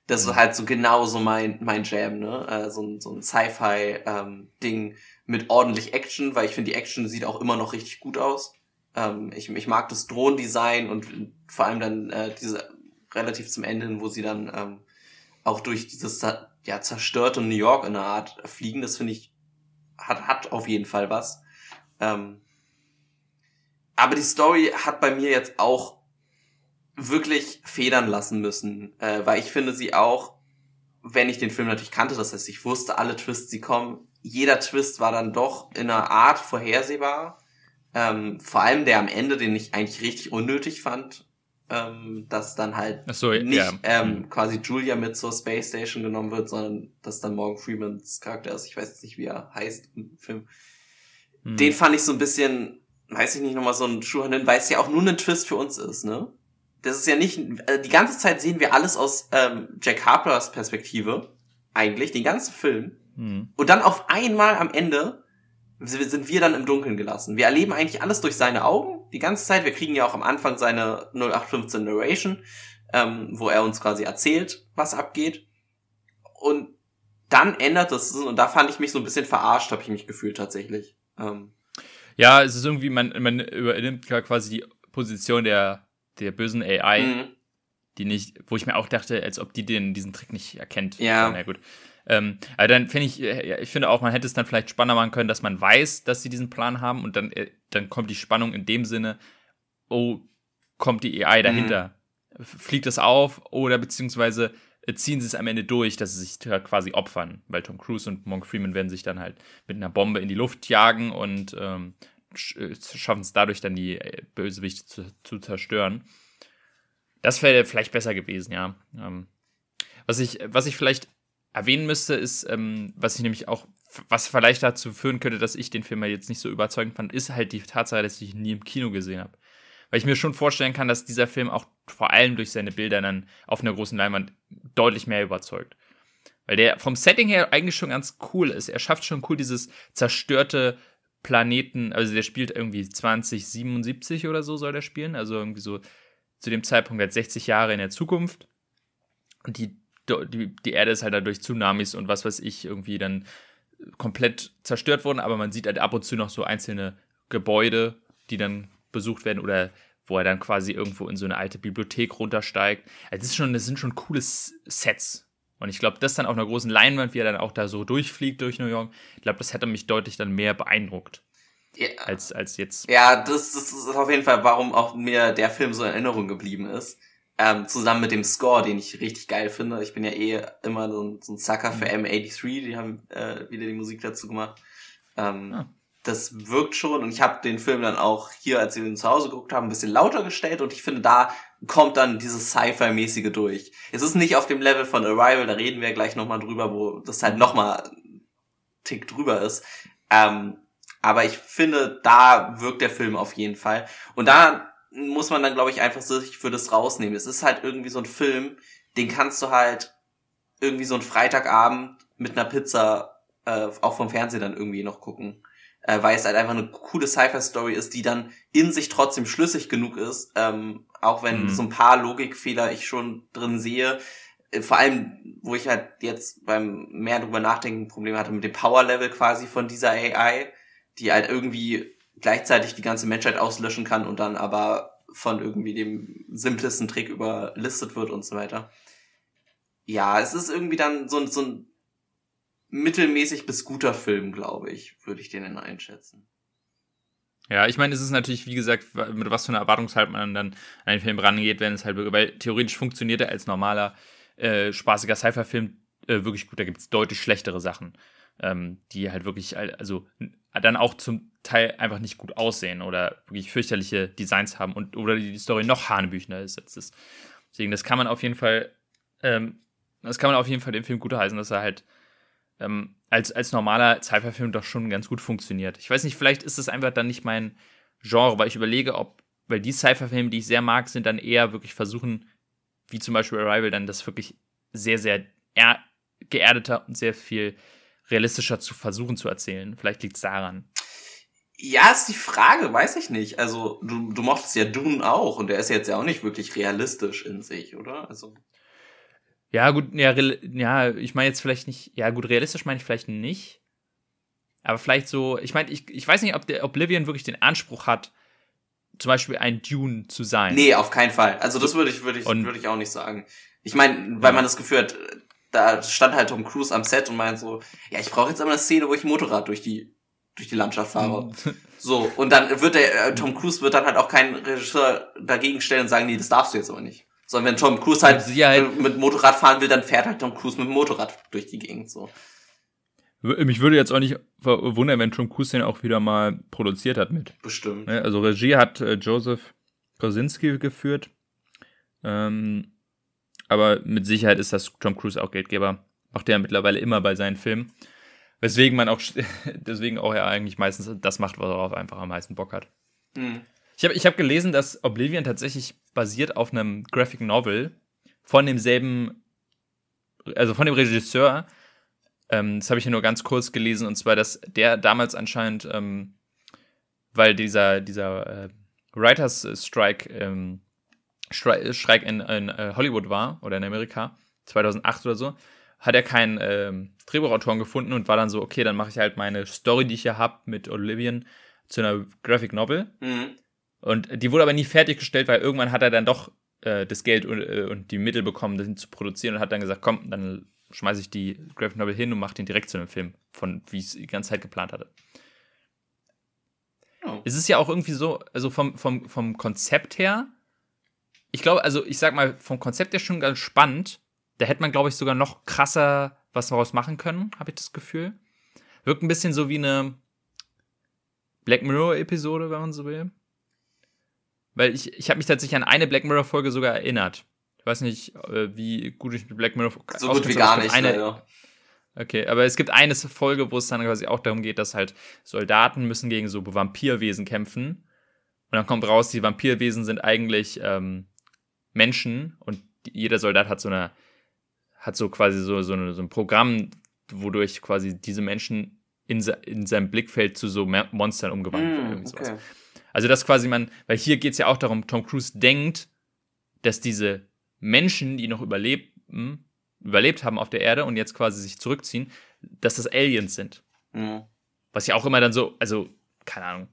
Das war mhm. halt so genau so mein, mein Jam, ne? Äh, so ein, so ein Sci-Fi-Ding ähm, mit ordentlich Action, weil ich finde, die Action sieht auch immer noch richtig gut aus. Ähm, ich, ich mag das Drohnendesign und vor allem dann äh, diese relativ zum Ende hin, wo sie dann ähm, auch durch dieses ja, zerstörte New York in einer Art fliegen, das finde ich, hat, hat auf jeden Fall was. Ähm, aber die Story hat bei mir jetzt auch wirklich federn lassen müssen, äh, weil ich finde sie auch, wenn ich den Film natürlich kannte, das heißt, ich wusste alle Twists, die kommen, jeder Twist war dann doch in einer Art vorhersehbar. Ähm, vor allem der am Ende, den ich eigentlich richtig unnötig fand, ähm, dass dann halt so, nicht ja. ähm, quasi Julia mit zur Space Station genommen wird, sondern dass dann Morgan Freemans Charakter ist. Ich weiß jetzt nicht, wie er heißt im Film. Hm. Den fand ich so ein bisschen weiß ich nicht, nochmal so ein Schuh hin, weil es ja auch nur ein Twist für uns ist, ne? Das ist ja nicht, äh, die ganze Zeit sehen wir alles aus ähm, Jack Harpers Perspektive, eigentlich, den ganzen Film. Mhm. Und dann auf einmal am Ende sind wir dann im Dunkeln gelassen. Wir erleben eigentlich alles durch seine Augen, die ganze Zeit. Wir kriegen ja auch am Anfang seine 0815 Narration, ähm, wo er uns quasi erzählt, was abgeht. Und dann ändert es, und da fand ich mich so ein bisschen verarscht, habe ich mich gefühlt tatsächlich. Ähm, ja, es ist irgendwie, man, man übernimmt quasi die Position der, der bösen AI, Mhm. die nicht, wo ich mir auch dachte, als ob die den, diesen Trick nicht erkennt. Ja. Na gut. Ähm, aber dann finde ich, äh, ich finde auch, man hätte es dann vielleicht spannender machen können, dass man weiß, dass sie diesen Plan haben und dann, äh, dann kommt die Spannung in dem Sinne, oh, kommt die AI dahinter? Fliegt es auf oder beziehungsweise ziehen sie es am Ende durch, dass sie sich quasi opfern? Weil Tom Cruise und Monk Freeman werden sich dann halt mit einer Bombe in die Luft jagen und ähm, äh, schaffen es dadurch dann die äh, Bösewichte zu, zu zerstören. Das wäre vielleicht besser gewesen, ja. Ähm, was ich, was ich vielleicht erwähnen müsste, ist, ähm, was ich nämlich auch, was vielleicht dazu führen könnte, dass ich den Film ja jetzt nicht so überzeugend fand, ist halt die Tatsache, dass ich ihn nie im Kino gesehen habe. Weil ich mir schon vorstellen kann, dass dieser Film auch vor allem durch seine Bilder dann auf einer großen Leinwand deutlich mehr überzeugt. Weil der vom Setting her eigentlich schon ganz cool ist. Er schafft schon cool dieses zerstörte Planeten, also der spielt irgendwie 2077 oder so soll der spielen, also irgendwie so zu dem Zeitpunkt halt 60 Jahre in der Zukunft. Und die, die, die Erde ist halt dadurch Tsunamis und was weiß ich, irgendwie dann komplett zerstört worden, aber man sieht halt ab und zu noch so einzelne Gebäude, die dann besucht werden oder wo er dann quasi irgendwo in so eine alte Bibliothek runtersteigt. Also das, ist schon, das sind schon coole Sets. Und ich glaube, das dann auf einer großen Leinwand, wie er dann auch da so durchfliegt durch New York, ich glaube, das hätte mich deutlich dann mehr beeindruckt Ja, als, als jetzt. ja das, das ist auf jeden Fall, warum auch mir der Film so in Erinnerung geblieben ist. Ähm, zusammen mit dem Score, den ich richtig geil finde. Ich bin ja eh immer so ein, so ein Sucker für M83, die haben äh, wieder die Musik dazu gemacht. Ähm, Ah. Das wirkt schon und ich habe den Film dann auch hier, als wir ihn zu Hause geguckt haben, ein bisschen lauter gestellt und ich finde, da kommt dann dieses Sci-Fi-mäßige durch. Es ist nicht auf dem Level von Arrival, da reden wir gleich nochmal drüber, wo das halt nochmal Tick drüber ist. Ähm, aber ich finde, da wirkt der Film auf jeden Fall. Und da muss man dann, glaube ich, einfach sich für das rausnehmen. Es ist halt irgendwie so ein Film, den kannst du halt irgendwie so einen Freitagabend mit einer Pizza äh, auch vom Fernsehen dann irgendwie noch gucken. Äh, weil es halt einfach eine coole Sci-Fi-Story ist, die dann in sich trotzdem schlüssig genug ist, ähm, auch wenn Mhm. so ein paar Logikfehler ich schon drin sehe. Äh, vor allem, wo ich halt jetzt beim mehr drüber nachdenken Probleme hatte mit dem Power-Level quasi von dieser AI, die halt irgendwie gleichzeitig die ganze Menschheit auslöschen kann und dann aber von irgendwie dem simplesten Trick überlistet wird und so weiter. Ja, es ist irgendwie dann so, so ein mittelmäßig bis guter Film, glaube ich, würde ich den dann einschätzen. Ja, ich meine, es ist natürlich, wie gesagt, mit was für einer Erwartungshaltung man dann an den Film rangeht, wenn es halt weil theoretisch funktioniert er als normaler, äh, spaßiger Sci-Fi-Film äh, wirklich gut. Da gibt es deutlich schlechtere Sachen, ähm, die halt wirklich, also dann auch zum Teil einfach nicht gut aussehen oder wirklich fürchterliche Designs haben und oder die Story noch hanebüchender ist als das. Deswegen, das kann man auf jeden Fall, ähm, das kann man auf jeden Fall dem Film gut heißen, dass er halt ähm, als, als normaler Sci-Fi-Film doch schon ganz gut funktioniert. Ich weiß nicht, vielleicht ist es einfach dann nicht mein Genre, weil ich überlege, ob, weil die Sci-Fi-Filme, die ich sehr mag, sind dann eher wirklich versuchen, wie zum Beispiel Arrival, dann das wirklich sehr, sehr er geerdeter und sehr viel realistischer zu versuchen zu erzählen. Vielleicht liegt es daran. Ja, ist die Frage, weiß ich nicht. Also, du, du mochtest ja Dune auch und der ist jetzt ja auch nicht wirklich realistisch in sich, oder? Also. Ja, gut, ja, ja ich meine jetzt vielleicht nicht, ja, gut, realistisch meine ich vielleicht nicht. Aber vielleicht so, ich meine, ich, ich weiß nicht, ob der Oblivion wirklich den Anspruch hat, zum Beispiel ein Dune zu sein. Nee, auf keinen Fall. Also das würde ich, würde ich, Und- würde ich auch nicht sagen. Ich meine, weil man das Gefühl hat, da stand halt Tom Cruise am Set und meint so, ja, ich brauche jetzt aber eine Szene, wo ich Motorrad durch die durch die Landschaft fahre. So, und dann wird der, äh, Tom Cruise wird dann halt auch kein Regisseur dagegen stellen und sagen, nee, das darfst du jetzt aber nicht. Sondern wenn Tom Cruise halt, äh, mit Motorrad fahren will, dann fährt halt Tom Cruise mit dem Motorrad durch die Gegend, so. Mich würde jetzt auch nicht verwundern, wenn Tom Cruise den auch wieder mal produziert hat mit. Bestimmt. Ne, Also Regie hat äh, Joseph Kosinski geführt. Ähm, aber mit Sicherheit ist das Tom Cruise auch Geldgeber. Macht er ja mittlerweile immer bei seinen Filmen. Weswegen man auch, deswegen auch er eigentlich meistens das macht, worauf er einfach am meisten Bock hat. Hm. Ich habe ich hab gelesen, dass Oblivion tatsächlich basiert auf einem Graphic Novel von demselben, also von dem Regisseur. Ähm, das habe ich ja nur ganz kurz gelesen, und zwar, dass der damals anscheinend, ähm, weil dieser, dieser äh, Writers Strike, ähm, Stri Streik in, in äh, Hollywood war oder in Amerika, 2008 oder so, hat er keinen ähm, Drehbuchautoren gefunden und war dann so, okay, dann mache ich halt meine Story, die ich hier habe mit Oblivion, zu einer Graphic Novel. Hm. Und die wurde aber nie fertiggestellt, weil irgendwann hat er dann doch äh, das Geld und, äh, und, die Mittel bekommen, das zu produzieren und hat dann gesagt, komm, dann schmeiße ich die Graphic Novel hin und mache den direkt zu einem Film, von wie ich es die ganze Zeit geplant hatte. Oh. Es ist ja auch irgendwie so, also vom, vom, vom Konzept her, ich glaube, also ich sag mal, vom Konzept her schon ganz spannend. Da hätte man, glaube ich, sogar noch krasser was daraus machen können, habe ich das Gefühl. Wirkt ein bisschen so wie eine Black Mirror-Episode, wenn man so will. Weil ich, ich habe mich tatsächlich an eine Black Mirror-Folge sogar erinnert. Ich weiß nicht, äh, wie gut ich mit Black Mirror So gut wie gar nicht, eine, leider. Okay, aber es gibt eine Folge, wo es dann quasi auch darum geht, dass halt Soldaten müssen gegen so Vampirwesen kämpfen. Und dann kommt raus, die Vampirwesen sind eigentlich ähm, Menschen und jeder Soldat hat so eine, hat so quasi so, so, eine, so ein Programm, wodurch quasi diese Menschen in, in seinem Blickfeld zu so Monstern umgewandelt mm, werden. Okay. Also das quasi man, weil hier geht es ja auch darum, Tom Cruise denkt, dass diese Menschen, die noch überleben, überlebt haben auf der Erde und jetzt quasi sich zurückziehen, dass das Aliens sind. Mhm. Was ja auch immer dann so, also, keine Ahnung.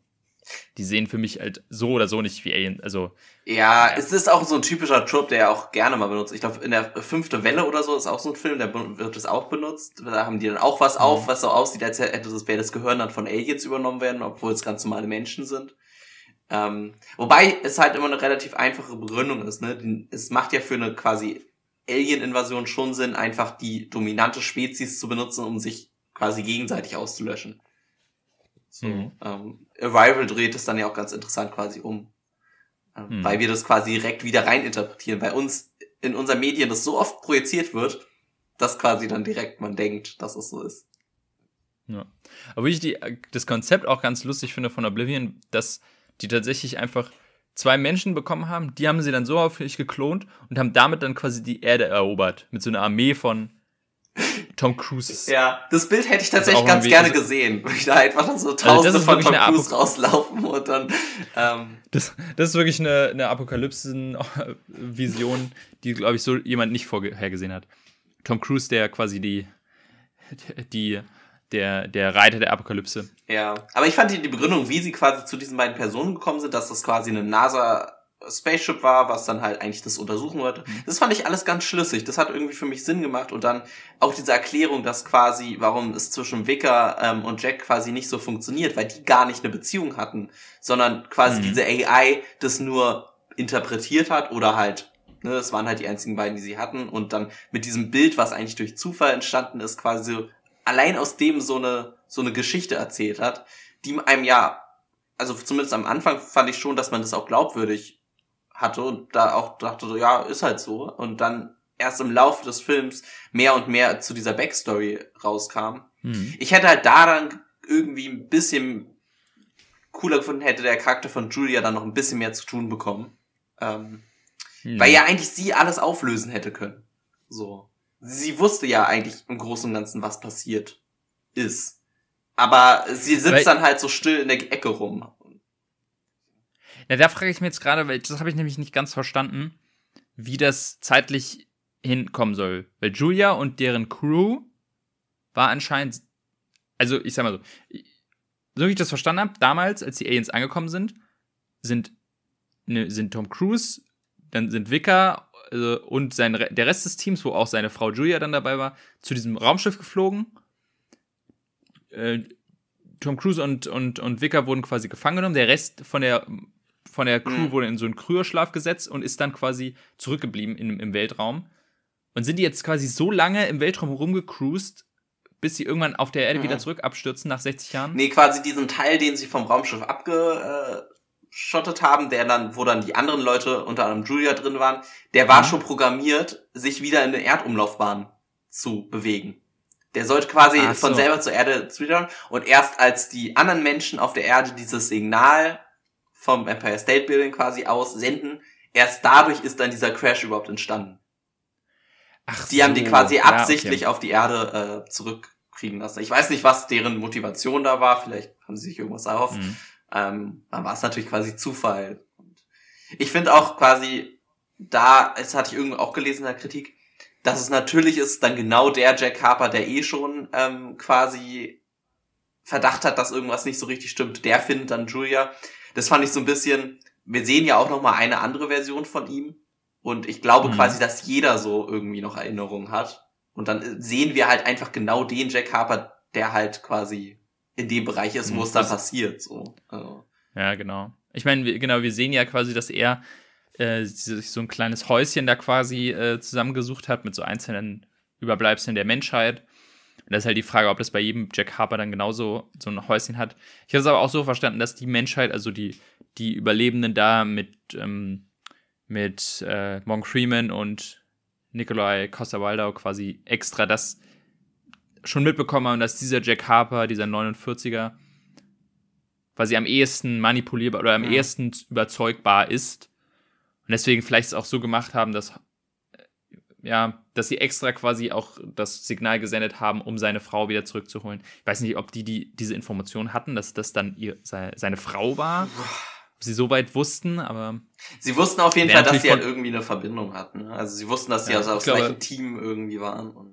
Die sehen für mich halt so oder so nicht wie Aliens. Also. Ja, es ist auch so ein typischer Trope, der ja auch gerne mal benutzt. Ich glaube, in der fünfte Welle oder so ist auch so ein Film, der wird es auch benutzt. Da haben die dann auch was mhm. auf, was so aussieht, als hätte das, wäre das Gehirn dann von Aliens übernommen werden, obwohl es ganz normale Menschen sind. Ähm, wobei es halt immer eine relativ einfache Begründung ist. Ne? Es macht ja für eine quasi Alien-Invasion schon Sinn, einfach die dominante Spezies zu benutzen, um sich quasi gegenseitig auszulöschen. So, mhm. ähm, Arrival dreht es dann ja auch ganz interessant quasi um. Ähm, mhm. Weil wir das quasi direkt wieder reininterpretieren. Bei uns in unseren Medien das so oft projiziert wird, dass quasi dann direkt man denkt, dass es so ist. Ja. Aber wie ich die, das Konzept auch ganz lustig finde von Oblivion, dass die tatsächlich einfach zwei Menschen bekommen haben, die haben sie dann so häufig geklont und haben damit dann quasi die Erde erobert. Mit so einer Armee von Tom Cruise. Ja, das Bild hätte ich tatsächlich ganz gerne also, gesehen. Wie da einfach dann so also tausende also von Tom Cruise rauslaufen und dann. Ähm das, das ist wirklich eine, eine Apokalypsen-Vision, die, glaube ich, so jemand nicht vorhergesehen hat. Tom Cruise, der quasi die, die der, der Reiter der Apokalypse. Ja, aber ich fand die, die Begründung, wie sie quasi zu diesen beiden Personen gekommen sind, dass das quasi eine NASA Spaceship war, was dann halt eigentlich das untersuchen wollte. Mhm. Das fand ich alles ganz schlüssig. Das hat irgendwie für mich Sinn gemacht und dann auch diese Erklärung, dass quasi, warum es zwischen Vicker ähm, und Jack quasi nicht so funktioniert, weil die gar nicht eine Beziehung hatten, sondern quasi mhm. diese AI das nur interpretiert hat oder halt, ne, das waren halt die einzigen beiden, die sie hatten und dann mit diesem Bild, was eigentlich durch Zufall entstanden ist, quasi so allein aus dem so eine, so eine Geschichte erzählt hat, die einem ja, also zumindest am Anfang fand ich schon, dass man das auch glaubwürdig hatte und da auch dachte so, ja, ist halt so. Und dann erst im Laufe des Films mehr und mehr zu dieser Backstory rauskam. Mhm. Ich hätte halt daran irgendwie ein bisschen cooler gefunden, hätte der Charakter von Julia dann noch ein bisschen mehr zu tun bekommen. Ähm, mhm. Weil ja eigentlich sie alles auflösen hätte können. So sie wusste ja eigentlich im Großen und Ganzen, was passiert ist. Aber sie sitzt weil, dann halt so still in der Ecke rum. Ja, da frage ich mich jetzt gerade, weil das habe ich nämlich nicht ganz verstanden, wie das zeitlich hinkommen soll. Weil Julia und deren Crew war anscheinend, also ich sag mal so, so wie ich das verstanden habe, damals, als die Aliens angekommen sind, sind, ne, sind Tom Cruise, dann sind Vicker äh, und sein, der Rest des Teams, wo auch seine Frau Julia dann dabei war, zu diesem Raumschiff geflogen. Äh, Tom Cruise und, und, und Vicker wurden quasi gefangen genommen. Der Rest von der, von der Crew mhm. wurde in so einen Kryoschlaf gesetzt und ist dann quasi zurückgeblieben im, im Weltraum. Und sind die jetzt quasi so lange im Weltraum rumgecruised, bis sie irgendwann auf der Erde mhm. wieder zurück abstürzen nach 60 Jahren? Nee, quasi diesen Teil, den sie vom Raumschiff abge, äh, abgeschottet haben, der dann, wo dann die anderen Leute, unter anderem Julia drin waren, der war mhm. schon programmiert, sich wieder in eine Erdumlaufbahn zu bewegen. Der sollte quasi so. von selber zur Erde zwittern und erst als die anderen Menschen auf der Erde dieses Signal vom Empire State Building quasi aus senden, erst dadurch ist dann dieser Crash überhaupt entstanden. Ach die so. haben die quasi absichtlich ja, okay. auf die Erde äh, zurückkriegen lassen. Ich weiß nicht, was deren Motivation da war. Vielleicht haben sie sich irgendwas erhofft. Mhm. Ähm, dann war es natürlich quasi Zufall. Und ich finde auch quasi, da, das hatte ich irgendwo auch gelesen in der Kritik, dass es natürlich ist, dann genau der Jack Harper, der eh schon ähm, quasi Verdacht hat, dass irgendwas nicht so richtig stimmt, der findet dann Julia. Das fand ich so ein bisschen, wir sehen ja auch noch mal eine andere Version von ihm. Und ich glaube mhm. quasi, dass jeder so irgendwie noch Erinnerungen hat. Und dann sehen wir halt einfach genau den Jack Harper, der halt quasi in dem Bereich ist, wo mhm. es dann passiert. So. Also. Ja, genau. Ich meine, genau, wir sehen ja quasi, dass er äh, sich so ein kleines Häuschen da quasi äh, zusammengesucht hat mit so einzelnen Überbleibseln der Menschheit. Und das ist halt die Frage, ob das bei jedem Jack Harper dann genauso so ein Häuschen hat. Ich habe es aber auch so verstanden, dass die Menschheit, also die, die Überlebenden da mit, ähm, mit äh, Monk Freeman und Nikolai Costa-Waldau quasi extra das schon mitbekommen haben, dass dieser Jack Harper, dieser 49er, quasi am ehesten manipulierbar oder am ja. ehesten überzeugbar ist. Und deswegen vielleicht es auch so gemacht haben, dass ja, dass sie extra quasi auch das Signal gesendet haben, um seine Frau wieder zurückzuholen. Ich weiß nicht, ob die, die diese Information hatten, dass das dann ihr, seine Frau war. Ob sie so weit wussten, aber. Sie wussten auf jeden Fall, dass sie halt irgendwie eine Verbindung hatten. Ne? Also sie wussten, dass sie ja, also aus gleichen Team irgendwie waren.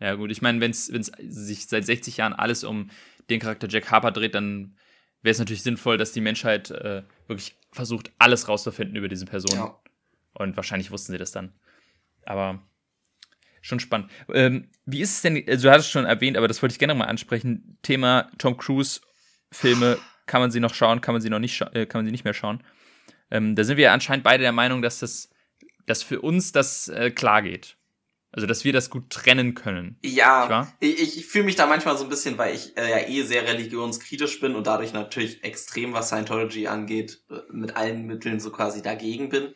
Ja, gut, ich meine, wenn es sich seit 60 Jahren alles um den Charakter Jack Harper dreht, dann wäre es natürlich sinnvoll, dass die Menschheit äh, wirklich versucht, alles rauszufinden über diese Person. Ja. Und wahrscheinlich wussten sie das dann. Aber schon spannend. Ähm, wie ist es denn, also du hattest es schon erwähnt, aber das wollte ich gerne mal ansprechen. Thema Tom Cruise Filme, kann man sie noch schauen, kann man sie noch nicht, äh, kann man sie nicht mehr schauen. Ähm, da sind wir anscheinend beide der Meinung, dass das, dass für uns das äh, klar geht. Also, dass wir das gut trennen können. Ja, ich, ich fühle mich da manchmal so ein bisschen, weil ich äh, ja eh sehr religionskritisch bin und dadurch natürlich extrem, was Scientology angeht, äh, mit allen Mitteln so quasi dagegen bin.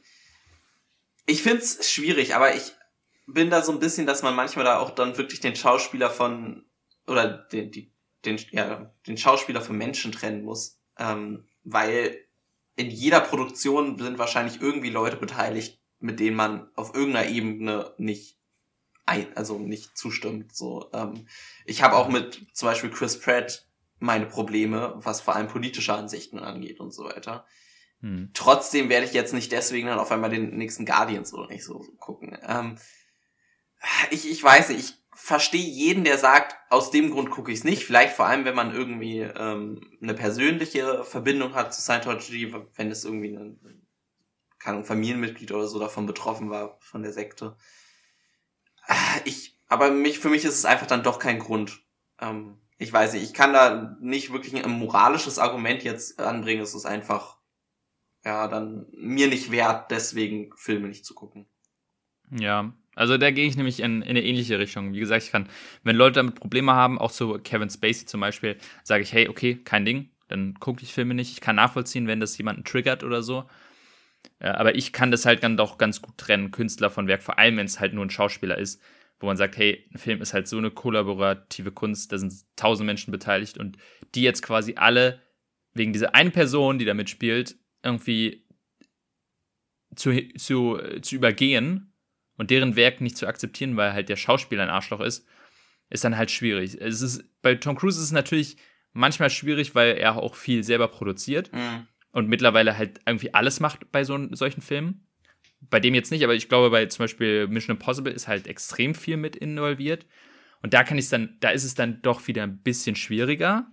Ich find's schwierig, aber ich bin da so ein bisschen, dass man manchmal da auch dann wirklich den Schauspieler von oder den, die, den, ja, den Schauspieler von Menschen trennen muss. Ähm, weil in jeder Produktion sind wahrscheinlich irgendwie Leute beteiligt, mit denen man auf irgendeiner Ebene nicht also nicht zustimmt. So, ähm, ich habe auch mit zum Beispiel Chris Pratt meine Probleme, was vor allem politische Ansichten angeht und so weiter. Hm. Trotzdem werde ich jetzt nicht deswegen dann auf einmal den nächsten Guardians oder nicht so gucken. Ähm, ich, ich weiß nicht, ich verstehe jeden, der sagt, aus dem Grund gucke ich es nicht. Vielleicht vor allem, wenn man irgendwie ähm, eine persönliche Verbindung hat zu Scientology, wenn es irgendwie ein, kein Familienmitglied oder so davon betroffen war, von der Sekte. Ich, aber mich, für mich ist es einfach dann doch kein Grund. Ähm, ich weiß nicht, ich kann da nicht wirklich ein moralisches Argument jetzt anbringen. Es ist einfach ja, dann mir nicht wert, deswegen Filme nicht zu gucken. Ja, also da gehe ich nämlich in, in, eine ähnliche Richtung. Wie gesagt, ich kann, wenn Leute damit Probleme haben, auch zu Kevin Spacey zum Beispiel, sage ich, hey, okay, kein Ding, dann gucke ich Filme nicht. Ich kann nachvollziehen, wenn das jemanden triggert oder so. Ja, aber ich kann das halt dann doch ganz gut trennen, Künstler von Werk, vor allem wenn es halt nur ein Schauspieler ist, wo man sagt, hey, ein Film ist halt so eine kollaborative Kunst, da sind tausend Menschen beteiligt und die jetzt quasi alle wegen dieser einen Person, die da mitspielt, irgendwie zu, zu, zu übergehen und deren Werk nicht zu akzeptieren, weil halt der Schauspieler ein Arschloch ist, ist dann halt schwierig. Es ist, bei Tom Cruise ist es natürlich manchmal schwierig, weil er auch viel selber produziert mhm. Und mittlerweile halt irgendwie alles macht bei so, solchen Filmen. Bei dem jetzt nicht, aber ich glaube, bei zum Beispiel Mission Impossible ist halt extrem viel mit involviert. Und da kann ich dann, da ist es dann doch wieder ein bisschen schwieriger,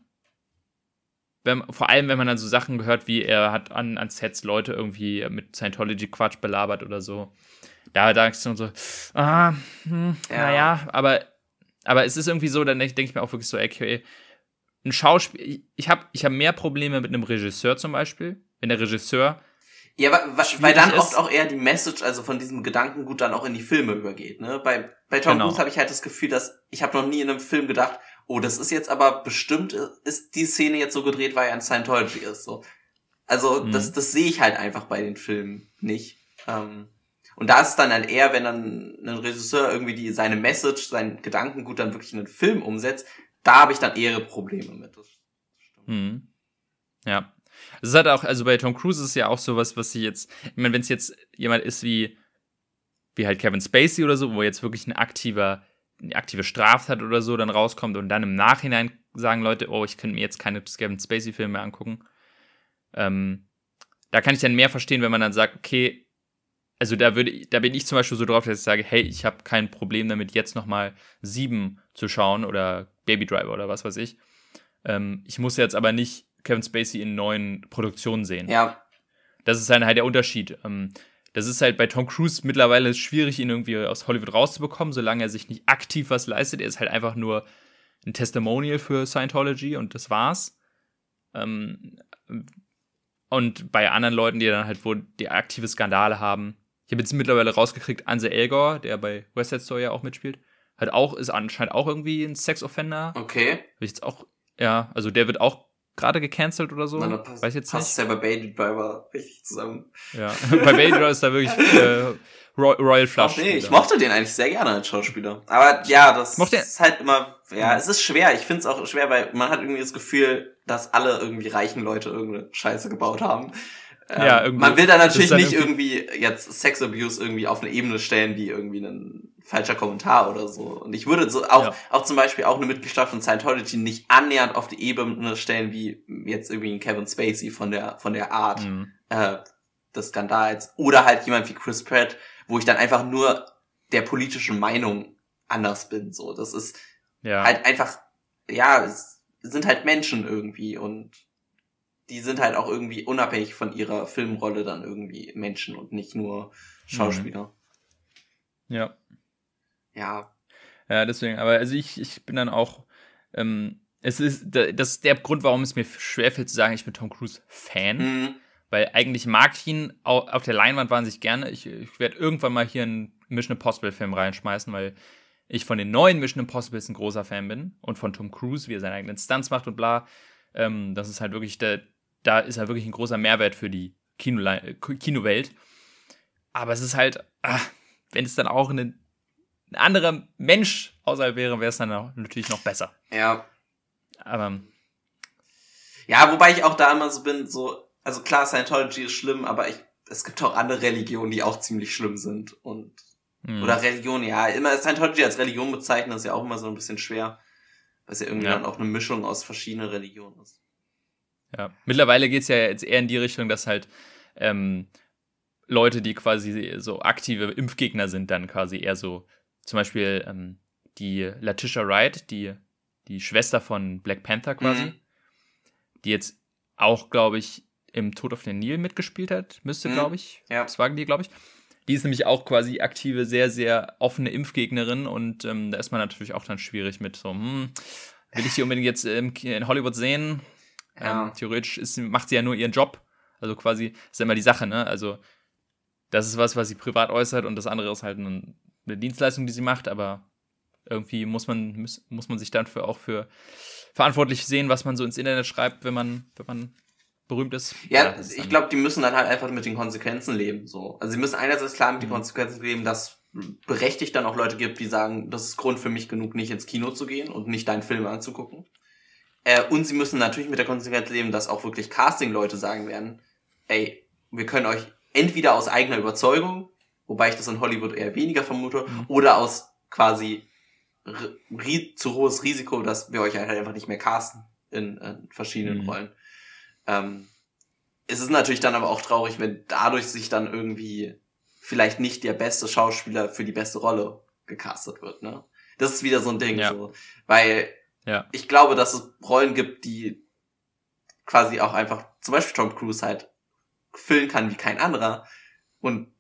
wenn, vor allem, wenn man dann so Sachen gehört, wie er hat an, an Sets Leute irgendwie mit Scientology-Quatsch belabert oder so. Da dachte ich so, ah, hm, ja. naja, aber, aber es ist irgendwie so, dann denke ich mir auch wirklich so, okay, ein Schauspiel, ich habe ich hab mehr Probleme mit einem Regisseur zum Beispiel, wenn der Regisseur ja, weil, weil dann oft auch eher die Message, also von diesem Gedankengut dann auch in die Filme übergeht. Ne? Bei, bei Tom genau. Cruise habe ich halt das Gefühl, dass ich habe noch nie in einem Film gedacht, oh, das ist jetzt aber bestimmt, ist die Szene jetzt so gedreht, weil er ein Scientology ist. So. Also mhm. das, das sehe ich halt einfach bei den Filmen nicht. Ähm, und da ist es dann halt eher, wenn dann ein Regisseur irgendwie die, seine Message, sein Gedankengut dann wirklich in einen Film umsetzt, da habe ich dann eher Probleme mit. Mhm. Ja. Es ist halt auch, also bei Tom Cruise ist es ja auch sowas, was sie jetzt, ich meine, wenn es jetzt jemand ist wie, wie halt Kevin Spacey oder so, wo jetzt wirklich ein aktiver eine aktive Straftat oder so dann rauskommt und dann im Nachhinein sagen Leute, oh, ich könnte mir jetzt keine Kevin Spacey-Filme mehr angucken. Ähm, da kann ich dann mehr verstehen, wenn man dann sagt, okay, also da würde, da bin ich zum Beispiel so drauf, dass ich sage, hey, ich habe kein Problem damit, jetzt nochmal sieben zu schauen oder Baby Driver oder was weiß ich. Ähm, ich muss jetzt aber nicht Kevin Spacey in neuen Produktionen sehen. Ja. Das ist dann halt der Unterschied. Ähm, das ist halt bei Tom Cruise mittlerweile schwierig, ihn irgendwie aus Hollywood rauszubekommen, solange er sich nicht aktiv was leistet. Er ist halt einfach nur ein Testimonial für Scientology und das war's. Ähm, und bei anderen Leuten, die dann halt, wo die aktive Skandale haben, ich habe jetzt mittlerweile rausgekriegt, Anse Elgor, der bei West Side Story ja auch mitspielt, hat auch, ist anscheinend auch irgendwie ein Sex-Offender. Okay. Hab ich jetzt auch, ja, also der wird auch gerade gecancelt oder so. Na, passt, Weiß jetzt passt nicht. ja bei Baby Driver richtig zusammen. Ja, bei Baby Driver ist da wirklich äh, Ro Royal Flush. Ach nee, ich mochte den eigentlich sehr gerne als Schauspieler. Aber ja, das Mochte- ist halt immer, ja, es ist schwer. Ich finde es auch schwer, weil man hat irgendwie das Gefühl, dass alle irgendwie reichen Leute irgendeine Scheiße gebaut haben. Ähm, Ja, irgendwie. Man will da natürlich nicht irgendwie jetzt Sex Abuse irgendwie auf eine Ebene stellen, wie irgendwie ein falscher Kommentar oder so. Und ich würde so auch, Ja. auch zum Beispiel auch eine Mitgliedschaft von Scientology nicht annähernd auf die Ebene stellen, wie jetzt irgendwie ein Kevin Spacey von der, von der Art Mhm. äh, des Skandals oder halt jemand wie Chris Pratt, wo ich dann einfach nur der politischen Meinung anders bin. So, das ist Ja. halt einfach, ja, es sind halt Menschen irgendwie und die sind halt auch irgendwie unabhängig von ihrer Filmrolle dann irgendwie Menschen und nicht nur Schauspieler. ja. Ja, Ja, deswegen, aber also ich, ich bin dann auch, ähm, es ist, da- das ist der Grund, warum es mir schwerfällt zu sagen, ich bin Tom Cruise Fan, hm, weil eigentlich mag ich ihn au- auf der Leinwand wahnsinnig gerne. Ich, ich werde irgendwann mal hier einen Mission Impossible Film reinschmeißen, weil ich von den neuen Mission Impossibles ein großer Fan bin und von Tom Cruise, wie er seine eigenen Stunts macht und bla. Ähm, das ist halt wirklich der, da ist er wirklich ein großer Mehrwert für die Kinole Kinowelt. Aber es ist halt, ah, wenn es dann auch eine, ein anderer Mensch außerhalb wäre, wäre es dann auch natürlich noch besser. ja. Aber Ja, wobei ich auch da immer so bin, so, also klar, Scientology ist schlimm, aber ich, es gibt auch andere Religionen, die auch ziemlich schlimm sind und hm, Oder Religion, ja. Immer Scientology als Religion bezeichnen, ist ja auch immer so ein bisschen schwer. Weil es ja irgendwie Ja. dann auch eine Mischung aus verschiedenen Religionen ist. Ja, mittlerweile geht es ja jetzt eher in die Richtung, dass halt ähm, Leute, die quasi so aktive Impfgegner sind, dann quasi eher so, zum Beispiel ähm, die Letitia Wright, die, die Schwester von Black Panther quasi, Mhm. die jetzt auch, glaube ich, im Tod auf den Nil mitgespielt hat, müsste, Mhm. glaube ich. Ja. Das waren die, glaube ich. Die ist nämlich auch quasi aktive, sehr, sehr offene Impfgegnerin und ähm, da ist man natürlich auch dann schwierig mit so, hm, will ich die unbedingt jetzt in Hollywood sehen? Ja. Ähm, theoretisch ist, macht sie ja nur ihren Job. Also quasi, ist ja immer die Sache, ne? Also, das ist was, was sie privat äußert und das andere ist halt ein, eine Dienstleistung, die sie macht, aber irgendwie muss man, muss, muss man sich dann für auch für verantwortlich sehen, was man so ins Internet schreibt, wenn man, wenn man berühmt ist. Ja, ist ich glaube, die müssen dann halt einfach mit den Konsequenzen leben. So. Also sie müssen einerseits klar mit den Mhm. Konsequenzen leben, dass berechtigt dann auch Leute gibt, die sagen, das ist Grund für mich genug, nicht ins Kino zu gehen und nicht deinen Film anzugucken. Äh, und sie müssen natürlich mit der Konsequenz leben, dass auch wirklich Casting-Leute sagen werden, ey, wir können euch entweder aus eigener Überzeugung, wobei ich das in Hollywood eher weniger vermute, Mhm. oder aus quasi zu hohes Risiko, dass wir euch halt einfach nicht mehr casten in, in verschiedenen Mhm. Rollen. Ähm, es ist natürlich dann aber auch traurig, wenn dadurch sich dann irgendwie vielleicht nicht der beste Schauspieler für die beste Rolle gecastet wird. Ne? Das ist wieder so ein Ding, Ja. so, weil Ja. ich glaube, dass es Rollen gibt, die quasi auch einfach, zum Beispiel Tom Cruise halt füllen kann wie kein anderer. Und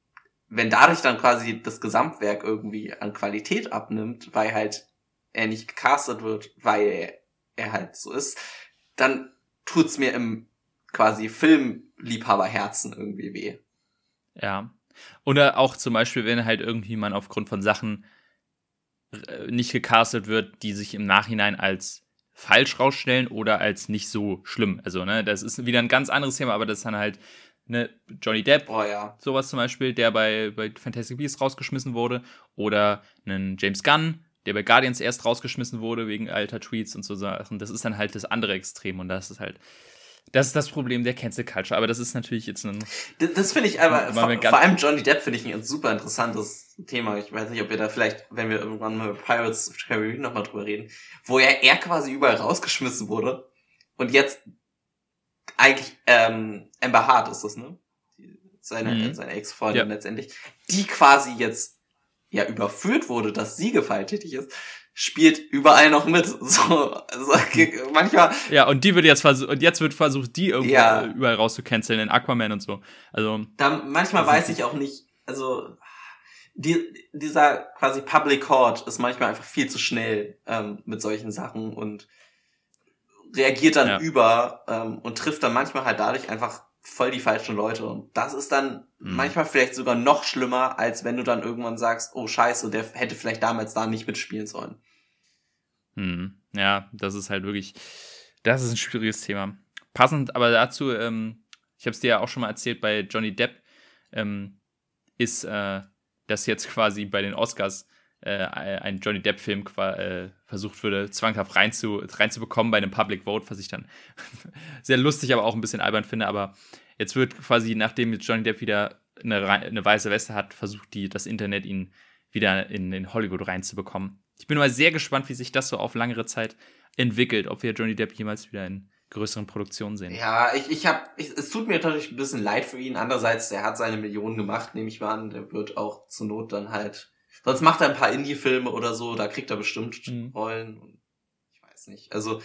wenn dadurch dann quasi das Gesamtwerk irgendwie an Qualität abnimmt, weil halt er nicht gecastet wird, weil er halt so ist, dann tut's mir im quasi Filmliebhaberherzen irgendwie weh. Ja. Oder auch zum Beispiel, wenn halt irgendwie man aufgrund von Sachen nicht gecastet wird, die sich im Nachhinein als falsch rausstellen oder als nicht so schlimm. Also, ne, das ist wieder ein ganz anderes Thema, aber das ist dann halt, ne, Johnny Depp, Boah, ja. sowas zum Beispiel, der bei, bei Fantastic Beasts rausgeschmissen wurde. Oder einen James Gunn, der bei Guardians erst rausgeschmissen wurde wegen alter Tweets und so Sachen. Das ist dann halt das andere Extrem und das ist halt, das ist das Problem der Cancel Culture. Aber das ist natürlich jetzt ein, Das, das finde ich aber, vor, vor allem Johnny Depp finde ich ein super interessantes Thema. Ich weiß nicht, ob wir da vielleicht, wenn wir irgendwann mal Pirates of the Caribbean nochmal drüber reden, wo ja er quasi überall rausgeschmissen wurde und jetzt eigentlich ähm, Amber Hart ist das, ne? Seine, Mhm. seine Ex-Freundin Ja. letztendlich, die quasi jetzt ja überführt wurde, dass sie gewalttätig ist. Spielt überall noch mit. So, also, manchmal. Ja, und die wird jetzt versucht, und jetzt wird versucht, die irgendwo ja. überall rauszucanceln in Aquaman und so. Also. Da, manchmal weiß ich auch nicht, also, die, dieser quasi Public Court ist manchmal einfach viel zu schnell ähm, mit solchen Sachen und reagiert dann ja. über ähm, und trifft dann manchmal halt dadurch einfach voll die falschen Leute. Und das ist dann mhm. manchmal vielleicht sogar noch schlimmer, als wenn du dann irgendwann sagst, oh scheiße, der hätte vielleicht damals da nicht mitspielen sollen. Mhm. Ja, das ist halt wirklich, das ist ein schwieriges Thema. Passend aber dazu, ähm, ich habe es dir ja auch schon mal erzählt, bei Johnny Depp ähm, ist äh, das jetzt quasi bei den Oscars äh, ein Johnny Depp-Film äh, versucht würde, zwanghaft reinzu, reinzubekommen bei einem Public Vote, was ich dann sehr lustig, aber auch ein bisschen albern finde. Aber jetzt wird quasi, nachdem Johnny Depp wieder eine, eine weiße Weste hat, versucht die, das Internet ihn wieder in, in Hollywood reinzubekommen. Ich bin mal sehr gespannt, wie sich das so auf langere Zeit entwickelt, ob wir Johnny Depp jemals wieder in größeren Produktionen sehen. Ja, ich, ich habe, es tut mir natürlich ein bisschen leid für ihn. Andererseits, er hat seine Millionen gemacht, nehme ich mal an. Der wird auch zur Not dann halt Sonst macht er ein paar Indie-Filme oder so, da kriegt er bestimmt mhm. Rollen. Ich weiß nicht. Also,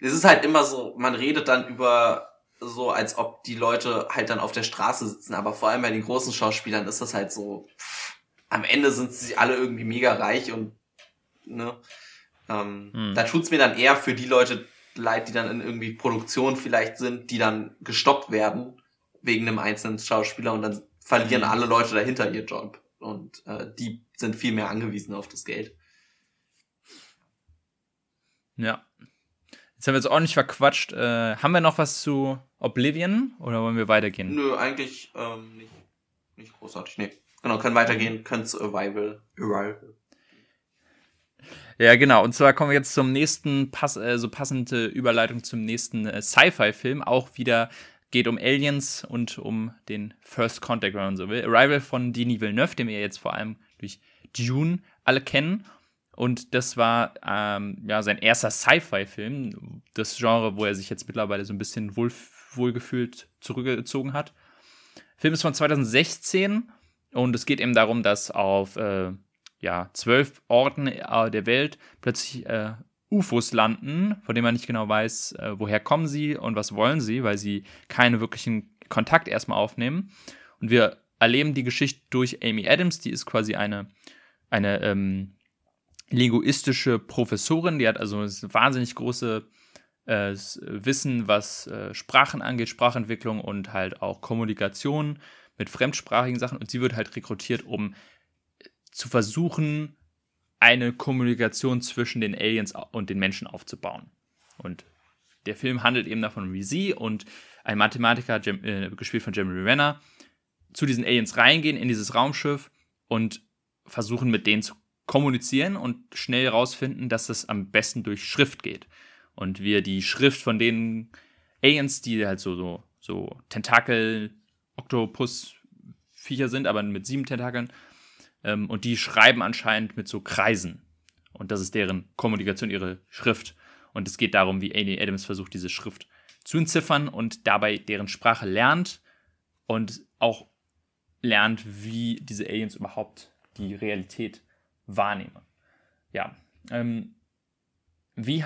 es ist halt immer so, man redet dann über so, als ob die Leute halt dann auf der Straße sitzen, aber vor allem bei den großen Schauspielern ist das halt so, pff, am Ende sind sie alle irgendwie mega reich und, ne, ähm, mhm. da tut's mir dann eher für die Leute leid, die dann in irgendwie Produktion vielleicht sind, die dann gestoppt werden wegen einem einzelnen Schauspieler und dann verlieren mhm. alle Leute dahinter ihr Job. Und äh, die sind viel mehr angewiesen auf das Geld. Ja. Jetzt haben wir jetzt ordentlich verquatscht. Äh, haben wir noch was zu Oblivion oder wollen wir weitergehen? Nö, eigentlich ähm, nicht, nicht großartig. Nee. Genau, können weitergehen, können zu Arrival. Arrival. Ja, genau. Und zwar kommen wir jetzt zum nächsten, pass äh, so passende Überleitung zum nächsten äh, Sci-Fi-Film. Auch wieder geht um Aliens und um den First Contact, wenn man so will. Arrival von Denis Villeneuve, den wir jetzt vor allem durch Dune alle kennen. Und das war ähm, ja sein erster Sci-Fi-Film, das Genre, wo er sich jetzt mittlerweile so ein bisschen wohl, wohlgefühlt zurückgezogen hat. Der Film ist von 2016 und es geht eben darum, dass auf äh, ja, zwölf Orten äh, der Welt plötzlich äh, UFOs landen, von denen man nicht genau weiß, äh, woher kommen sie und was wollen sie, weil sie keinen wirklichen Kontakt erstmal aufnehmen. Und wir erleben die Geschichte durch Amy Adams, die ist quasi eine, eine ähm, linguistische Professorin, die hat also wahnsinnig große äh, Wissen, was äh, Sprachen angeht, Sprachentwicklung und halt auch Kommunikation mit fremdsprachigen Sachen. Und sie wird halt rekrutiert, um zu versuchen, eine Kommunikation zwischen den Aliens und den Menschen aufzubauen. Und der Film handelt eben davon, wie sie und ein Mathematiker, äh, gespielt von Jeremy Renner, zu diesen Aliens reingehen in dieses Raumschiff und versuchen mit denen zu kommunizieren und schnell herausfinden, dass es am besten durch Schrift geht. Und wir die Schrift von den Aliens, die halt so, so, so Tentakel, Oktopus-Viecher sind, aber mit sieben Tentakeln, ähm, und die schreiben anscheinend mit so Kreisen. Und das ist deren Kommunikation, ihre Schrift. Und es geht darum, wie Amy Adams versucht, diese Schrift zu entziffern und dabei deren Sprache lernt und auch lernt, wie diese Aliens überhaupt die Realität wahrnehmen. Ja. Ähm, wie,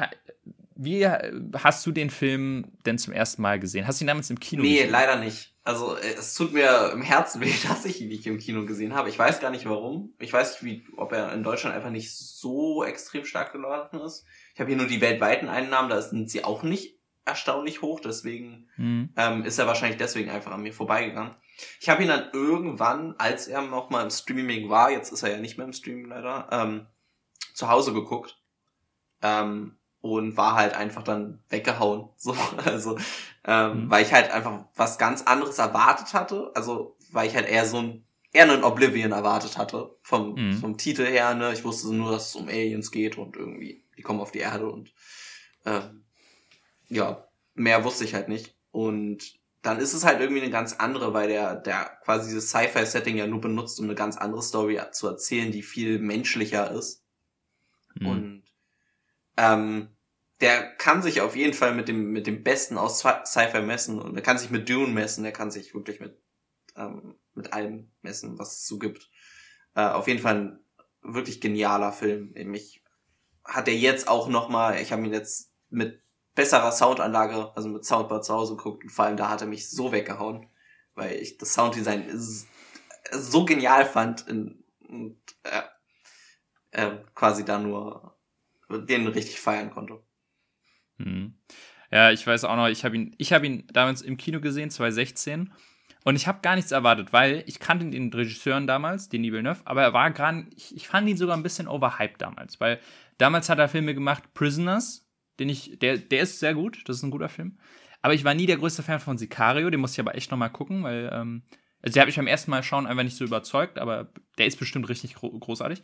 wie hast du den Film denn zum ersten Mal gesehen? Hast du ihn damals im Kino nee, gesehen? Nee, leider nicht. Also äh, es tut mir im Herzen weh, dass ich ihn nicht im Kino gesehen habe. Ich weiß gar nicht warum. Ich weiß nicht, wie, ob er in Deutschland einfach nicht so extrem stark gelaufen ist. Ich habe hier nur die weltweiten Einnahmen, da sind sie auch nicht erstaunlich hoch, deswegen mhm. ähm, ist er wahrscheinlich deswegen einfach an mir vorbeigegangen. Ich habe ihn dann irgendwann, als er noch mal im Streaming war, jetzt ist er ja nicht mehr im Streaming leider, ähm, zu Hause geguckt. Ähm, und war halt einfach dann weggehauen. So, also, ähm, mhm. weil ich halt einfach was ganz anderes erwartet hatte. Also, weil ich halt eher so ein, eher einen Oblivion erwartet hatte. Vom, mhm. vom Titel her, ne. Ich wusste nur, dass es um Aliens geht und irgendwie, die kommen auf die Erde und, ähm, ja, mehr wusste ich halt nicht. Und dann ist es halt irgendwie eine ganz andere, weil der, der quasi dieses Sci-Fi-Setting ja nur benutzt, um eine ganz andere Story zu erzählen, die viel menschlicher ist. Mhm. Und ähm, der kann sich auf jeden Fall mit dem, mit dem Besten aus Sci-Fi messen und der kann sich mit Dune messen, der kann sich wirklich mit, ähm, mit allem messen, was es so gibt. Äh, auf jeden Fall ein wirklich genialer Film. Ich hat er jetzt auch noch mal, ich habe ihn jetzt mit besserer Soundanlage, also mit Soundbar zu Hause geguckt und vor allem da hat er mich so weggehauen, weil ich das Sounddesign so genial fand in, und äh, äh, quasi da nur den richtig feiern konnte. Hm. Ja, ich weiß auch noch, ich habe ihn, habe ihn damals im Kino gesehen, 2016. Und ich habe gar nichts erwartet, weil ich kannte den Regisseuren damals, den Villeneuve, aber er war gerade, ich, ich, fand ihn sogar ein bisschen overhyped damals, weil damals hat er Filme gemacht, Prisoners, den ich, der, der ist sehr gut, das ist ein guter Film. Aber ich war nie der größte Fan von Sicario, den muss ich aber echt nochmal gucken, weil, ähm, also der habe ich beim ersten Mal schauen einfach nicht so überzeugt, aber der ist bestimmt richtig gro großartig.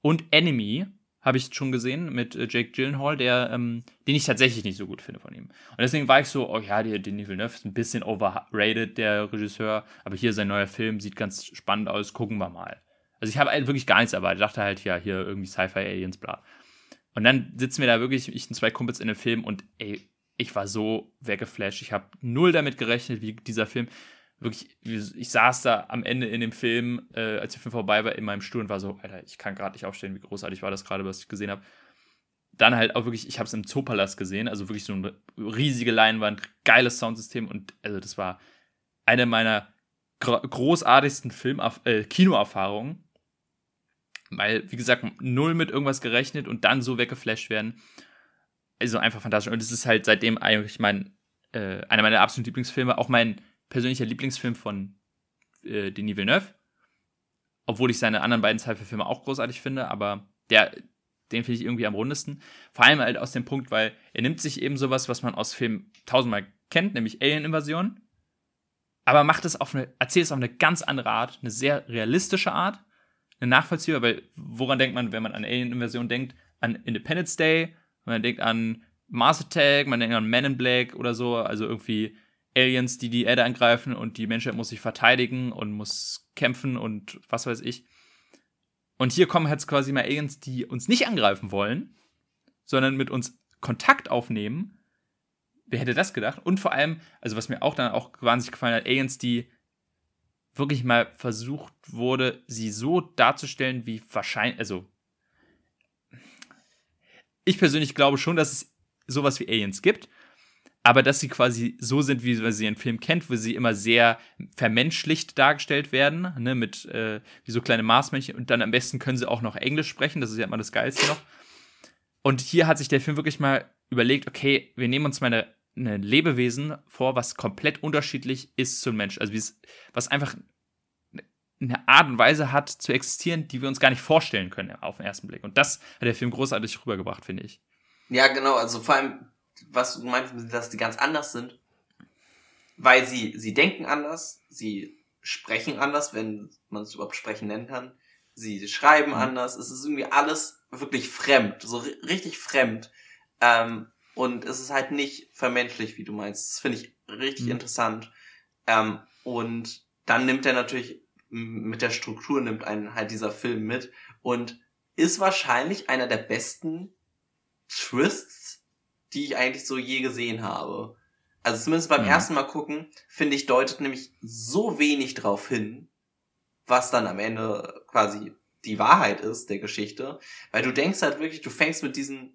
Und Enemy, habe ich schon gesehen mit äh, Jake Gyllenhaal, der, ähm, den ich tatsächlich nicht so gut finde von ihm. Und deswegen war ich so, oh ja, der Denis Villeneuve ist ein bisschen overrated, der Regisseur, aber hier sein neuer Film sieht ganz spannend aus, gucken wir mal. Also ich habe halt wirklich gar nichts erwartet. Dachte halt, ja, hier irgendwie Sci-Fi, Aliens, bla. Und dann sitzen wir da wirklich, ich und zwei Kumpels in dem Film und ey, ich war so weggeflasht. Ich habe null damit gerechnet, wie dieser Film wirklich, ich saß da am Ende in dem Film, äh, als der Film vorbei war, in meinem Stuhl und war so, Alter, ich kann gerade nicht aufstehen, wie großartig war das gerade, was ich gesehen habe. Dann halt auch wirklich, ich habe es im Zoopalast gesehen, also wirklich so eine riesige Leinwand, geiles Soundsystem und also das war eine meiner großartigsten Film äh, Kinoerfahrungen. Weil, wie gesagt, null mit irgendwas gerechnet und dann so weggeflasht werden. Also einfach fantastisch. Und es ist halt seitdem eigentlich mein, äh, einer meiner absoluten Lieblingsfilme, auch mein persönlicher Lieblingsfilm von äh, Denis Villeneuve. Obwohl ich seine anderen beiden Sci-Fi-Filme auch großartig finde, aber der, den finde ich irgendwie am rundesten. Vor allem halt aus dem Punkt, weil er nimmt sich eben sowas, was man aus Filmen tausendmal kennt, nämlich Alien-Invasion, aber macht es auf eine, erzählt es auf eine ganz andere Art, eine sehr realistische Art, eine nachvollziehbar, weil woran denkt man, wenn man an Alien-Invasion denkt? An Independence Day, man denkt an Mars Attack, man denkt an Men in Black oder so, also irgendwie Aliens, die die Erde angreifen und die Menschheit muss sich verteidigen und muss kämpfen und was weiß ich. Und hier kommen jetzt quasi mal Aliens, die uns nicht angreifen wollen, sondern mit uns Kontakt aufnehmen. Wer hätte das gedacht? Und vor allem, also was mir auch dann auch wahnsinnig gefallen hat, Aliens, die wirklich mal versucht wurde, sie so darzustellen, wie wahrscheinlich, also ich persönlich glaube schon, dass es sowas wie Aliens gibt aber dass sie quasi so sind, wie man sie in Film kennt, wo sie immer sehr vermenschlicht dargestellt werden, ne, mit äh, wie so kleine Marsmännchen und dann am besten können sie auch noch Englisch sprechen, das ist ja immer das Geilste noch. Und hier hat sich der Film wirklich mal überlegt, okay, wir nehmen uns mal eine, eine Lebewesen vor, was komplett unterschiedlich ist zum Mensch, also was einfach eine Art und Weise hat zu existieren, die wir uns gar nicht vorstellen können auf den ersten Blick. Und das hat der Film großartig rübergebracht, finde ich. Ja, genau, also vor allem was du meinst, dass die ganz anders sind, weil sie, sie denken anders, sie sprechen anders, wenn man es überhaupt sprechen nennen kann, sie schreiben mhm. anders, es ist irgendwie alles wirklich fremd, so richtig fremd. Ähm, und es ist halt nicht vermenschlich, wie du meinst. Das finde ich richtig mhm. interessant. Ähm, und dann nimmt er natürlich mit der Struktur nimmt einen halt dieser Film mit und ist wahrscheinlich einer der besten Twists die ich eigentlich so je gesehen habe. Also zumindest beim mhm. ersten Mal gucken, finde ich, deutet nämlich so wenig drauf hin, was dann am Ende quasi die Wahrheit ist der Geschichte. Weil du denkst halt wirklich, du fängst mit diesem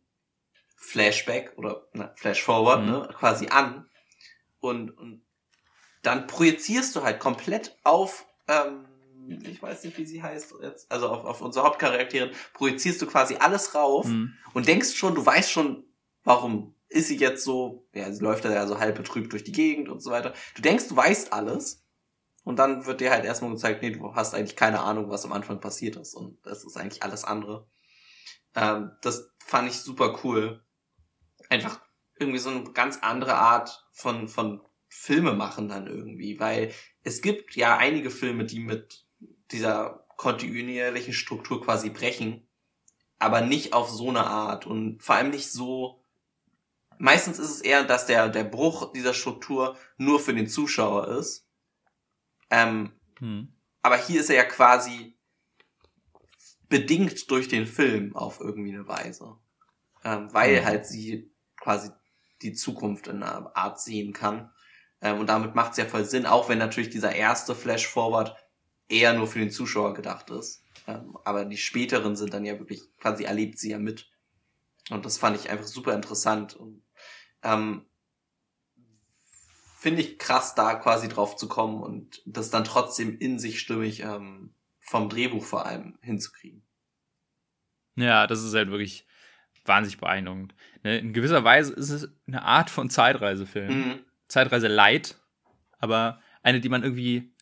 Flashback oder na, Flashforward, mhm. ne, quasi an. Und, und dann projizierst du halt komplett auf, ähm, ich weiß nicht, wie sie heißt jetzt, also auf, auf unsere Hauptcharakterin, projizierst du quasi alles rauf mhm. und denkst schon, du weißt schon, warum ist sie jetzt so, ja, sie läuft ja so halb betrübt durch die Gegend und so weiter. Du denkst, du weißt alles. Und dann wird dir halt erstmal gezeigt, nee, du hast eigentlich keine Ahnung, was am Anfang passiert ist. Und das ist eigentlich alles andere. Ähm, das fand ich super cool. Einfach irgendwie so eine ganz andere Art von, von Filme machen dann irgendwie. Weil es gibt ja einige Filme, die mit dieser kontinuierlichen Struktur quasi brechen. Aber nicht auf so eine Art. Und vor allem nicht so, meistens ist es eher, dass der, der Bruch dieser Struktur nur für den Zuschauer ist. Ähm, hm. Aber hier ist er ja quasi bedingt durch den Film auf irgendwie eine Weise. Ähm, weil hm. halt sie quasi die Zukunft in einer Art sehen kann. Ähm, und damit macht es ja voll Sinn, auch wenn natürlich dieser erste Flash-Forward eher nur für den Zuschauer gedacht ist. Ähm, aber die späteren sind dann ja wirklich, quasi erlebt sie ja mit. Und das fand ich einfach super interessant. Und ähm, finde ich krass, da quasi drauf zu kommen und das dann trotzdem in sich stimmig ähm, vom Drehbuch vor allem hinzukriegen. Ja, das ist halt wirklich wahnsinnig beeindruckend. Ne, in gewisser Weise ist es eine Art von Zeitreisefilm. Mhm. Zeitreise light, aber eine, die man irgendwie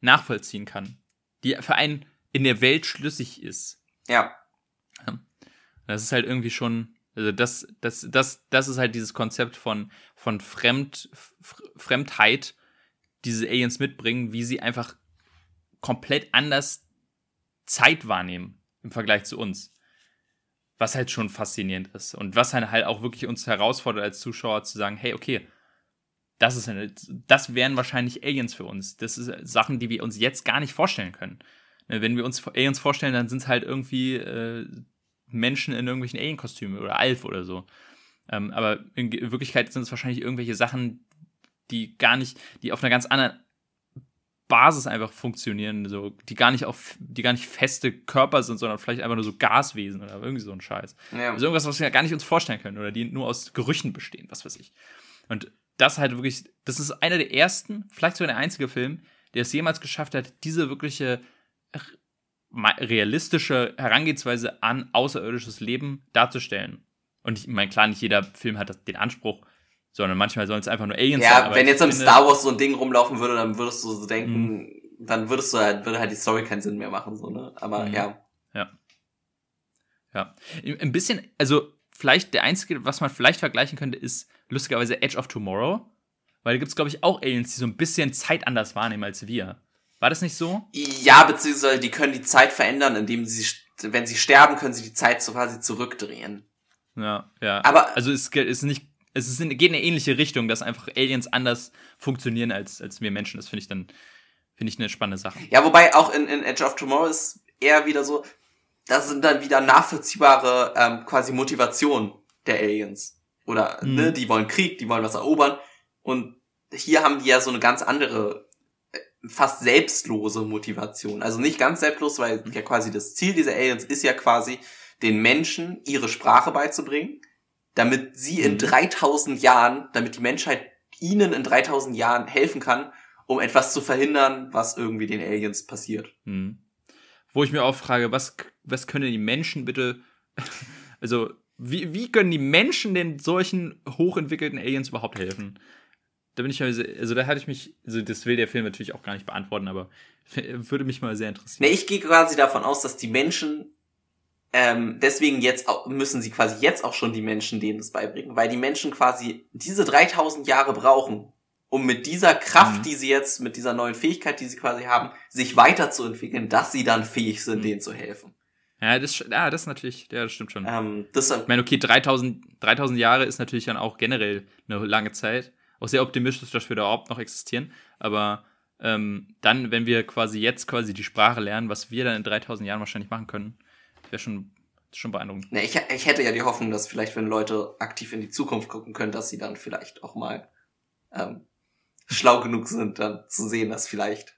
nachvollziehen kann. Die für einen in der Welt schlüssig ist. Ja. Das ist halt irgendwie schon, also das, das, das, das ist halt dieses Konzept von, von Fremd, Fremdheit, die diese Aliens mitbringen, wie sie einfach komplett anders Zeit wahrnehmen im Vergleich zu uns. Was halt schon faszinierend ist. Und was halt auch wirklich uns herausfordert als Zuschauer zu sagen, hey, okay, das ist eine, das wären wahrscheinlich Aliens für uns. Das sind Sachen, die wir uns jetzt gar nicht vorstellen können. Ne, wenn wir uns Aliens vorstellen, dann sind es halt irgendwie äh, Menschen in irgendwelchen Alien-Kostümen oder Alf oder so. Ähm, aber in Wirklichkeit sind es wahrscheinlich irgendwelche Sachen, die gar nicht, die auf einer ganz anderen Basis einfach funktionieren, so, die gar nicht auf, die gar nicht feste Körper sind, sondern vielleicht einfach nur so Gaswesen oder irgendwie so ein Scheiß. Ja. Also irgendwas, was wir ja gar nicht uns vorstellen können oder die nur aus Gerüchen bestehen, was weiß ich. Und das halt wirklich, das ist einer der ersten, vielleicht sogar der einzige Film, der es jemals geschafft hat, diese wirkliche realistische Herangehensweise an außerirdisches Leben darzustellen. Und ich meine, klar, nicht jeder Film hat den Anspruch, sondern manchmal sollen es einfach nur Aliens ja, sein. Ja, wenn jetzt im Star Wars so ein Ding rumlaufen würde, dann würdest du so denken, mhm. dann würdest du halt, würde halt die Story keinen Sinn mehr machen, so, ne? Aber mhm. ja. Ja. Ja. Ein bisschen, also vielleicht der einzige, was man vielleicht vergleichen könnte, ist lustigerweise Edge of Tomorrow. Weil da gibt es, glaube ich, auch Aliens, die so ein bisschen Zeit anders wahrnehmen als wir. War das nicht so? Ja, beziehungsweise die können die Zeit verändern, indem sie, wenn sie sterben, können sie die Zeit so quasi zurückdrehen. Ja, ja. Aber also es ist nicht, es ist, geht in eine ähnliche Richtung, dass einfach Aliens anders funktionieren als, als wir Menschen. Das finde ich dann, finde ich eine spannende Sache. Ja, wobei auch in, in Edge of Tomorrow ist eher wieder so, das sind dann wieder nachvollziehbare ähm, quasi Motivationen der Aliens. Oder, mhm. ne, die wollen Krieg, die wollen was erobern. Und hier haben die ja so eine ganz andere fast selbstlose Motivation. Also nicht ganz selbstlos, weil ja quasi das Ziel dieser Aliens ist ja quasi, den Menschen ihre Sprache beizubringen, damit sie in 3000 mhm. Jahren, damit die Menschheit ihnen in 3000 Jahren helfen kann, um etwas zu verhindern, was irgendwie den Aliens passiert. Mhm. Wo ich mir auch frage, was, was können die Menschen bitte, also wie, wie können die Menschen den solchen hochentwickelten Aliens überhaupt helfen? Da bin ich also da hatte ich mich, also das will der Film natürlich auch gar nicht beantworten, aber würde mich mal sehr interessieren. Nee, ich gehe quasi davon aus, dass die Menschen ähm, deswegen jetzt auch, müssen sie quasi jetzt auch schon die Menschen denen das beibringen, weil die Menschen quasi diese 3000 Jahre brauchen, um mit dieser Kraft, mhm. die sie jetzt, mit dieser neuen Fähigkeit, die sie quasi haben, sich weiterzuentwickeln, dass sie dann fähig sind, mhm. denen zu helfen. Ja, das, ja, das ist natürlich, ja, das stimmt schon. Ähm, das, ich meine, okay, 3000, 3000 Jahre ist natürlich dann auch generell eine lange Zeit auch sehr optimistisch, dass wir da überhaupt noch existieren. Aber ähm, dann, wenn wir quasi jetzt quasi die Sprache lernen, was wir dann in 3000 Jahren wahrscheinlich machen können, wäre schon, schon beeindruckend. Ne, ich, ich hätte ja die Hoffnung, dass vielleicht, wenn Leute aktiv in die Zukunft gucken können, dass sie dann vielleicht auch mal ähm, schlau genug sind, dann zu sehen, dass vielleicht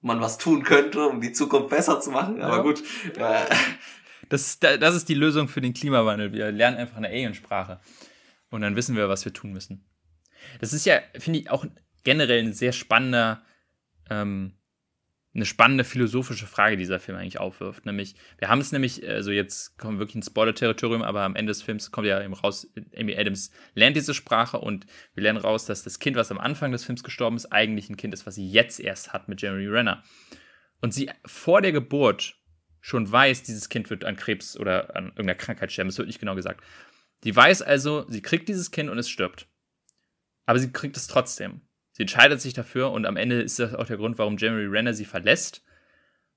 man was tun könnte, um die Zukunft besser zu machen. Aber ja. gut. Äh, das, das ist die Lösung für den Klimawandel. Wir lernen einfach eine Aliensprache. Und dann wissen wir, was wir tun müssen. Das ist ja, finde ich, auch generell ein sehr spannender, ähm, eine spannende philosophische Frage, die dieser Film eigentlich aufwirft. Nämlich, wir haben es nämlich, also jetzt kommen wir wirklich ins Spoiler-Territorium, aber am Ende des Films kommt ja eben raus, Amy Adams lernt diese Sprache und wir lernen raus, dass das Kind, was am Anfang des Films gestorben ist, eigentlich ein Kind ist, was sie jetzt erst hat mit Jeremy Renner. Und sie vor der Geburt schon weiß, dieses Kind wird an Krebs oder an irgendeiner Krankheit sterben, das wird nicht genau gesagt. Sie weiß also, sie kriegt dieses Kind und es stirbt. Aber sie kriegt es trotzdem. Sie entscheidet sich dafür und am Ende ist das auch der Grund, warum Jeremy Renner sie verlässt.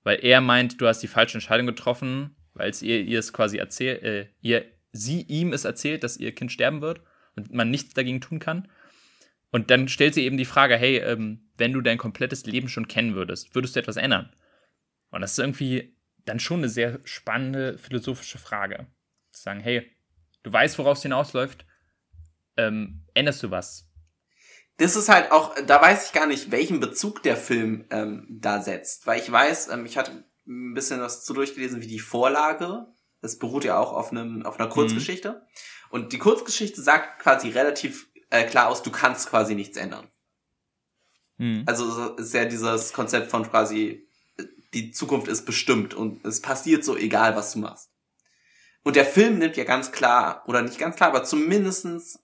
Weil er meint, du hast die falsche Entscheidung getroffen, weil es ihr, ihr es quasi erzählt, äh, ihr, sie ihm es erzählt, dass ihr Kind sterben wird und man nichts dagegen tun kann. Und dann stellt sie eben die Frage, hey, ähm, wenn du dein komplettes Leben schon kennen würdest, würdest du etwas ändern? Und das ist irgendwie dann schon eine sehr spannende philosophische Frage. Zu sagen, hey, du weißt, woraus es hinausläuft, ähm, änderst du was? Das ist halt auch, da weiß ich gar nicht, welchen Bezug der Film ähm, da setzt. Weil ich weiß, ähm, ich hatte ein bisschen was zu durchgelesen, wie die Vorlage Es beruht ja auch auf, einem, auf einer Kurzgeschichte. Mhm. Und die Kurzgeschichte sagt quasi relativ äh, klar aus, du kannst quasi nichts ändern. Mhm. Also ist ja dieses Konzept von quasi, die Zukunft ist bestimmt und es passiert so egal, was du machst. Und der Film nimmt ja ganz klar, oder nicht ganz klar, aber zumindestens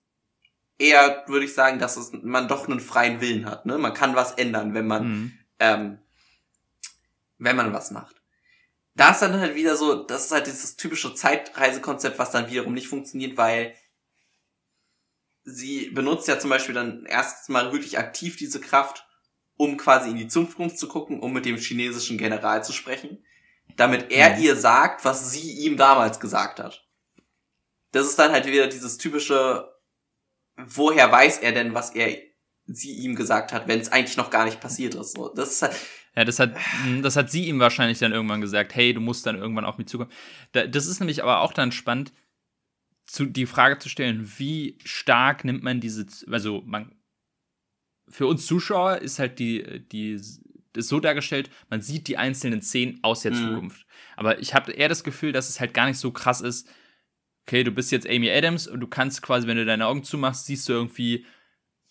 eher würde ich sagen, dass es, man doch einen freien Willen hat. Ne? Man kann was ändern, wenn man, mhm. ähm, wenn man was macht. Da ist dann halt wieder so, das ist halt dieses typische Zeitreisekonzept, was dann wiederum nicht funktioniert, weil sie benutzt ja zum Beispiel dann erstens mal wirklich aktiv diese Kraft, um quasi in die Zukunft zu gucken, um mit dem chinesischen General zu sprechen, damit er mhm. ihr sagt, was sie ihm damals gesagt hat. Das ist dann halt wieder dieses typische, woher weiß er denn, was er sie ihm gesagt hat, wenn es eigentlich noch gar nicht passiert ist. So, das ist halt, ja, das hat, hm, das hat sie ihm wahrscheinlich dann irgendwann gesagt, hey, du musst dann irgendwann auf mich zukommen. Das ist nämlich aber auch dann spannend, zu, die Frage zu stellen, wie stark nimmt man diese, also man, für uns Zuschauer ist halt die, die, ist so dargestellt, man sieht die einzelnen Szenen aus der mhm. Zukunft. Aber ich habe eher das Gefühl, dass es halt gar nicht so krass ist, okay, du bist jetzt Amy Adams und du kannst quasi, wenn du deine Augen zumachst, siehst du irgendwie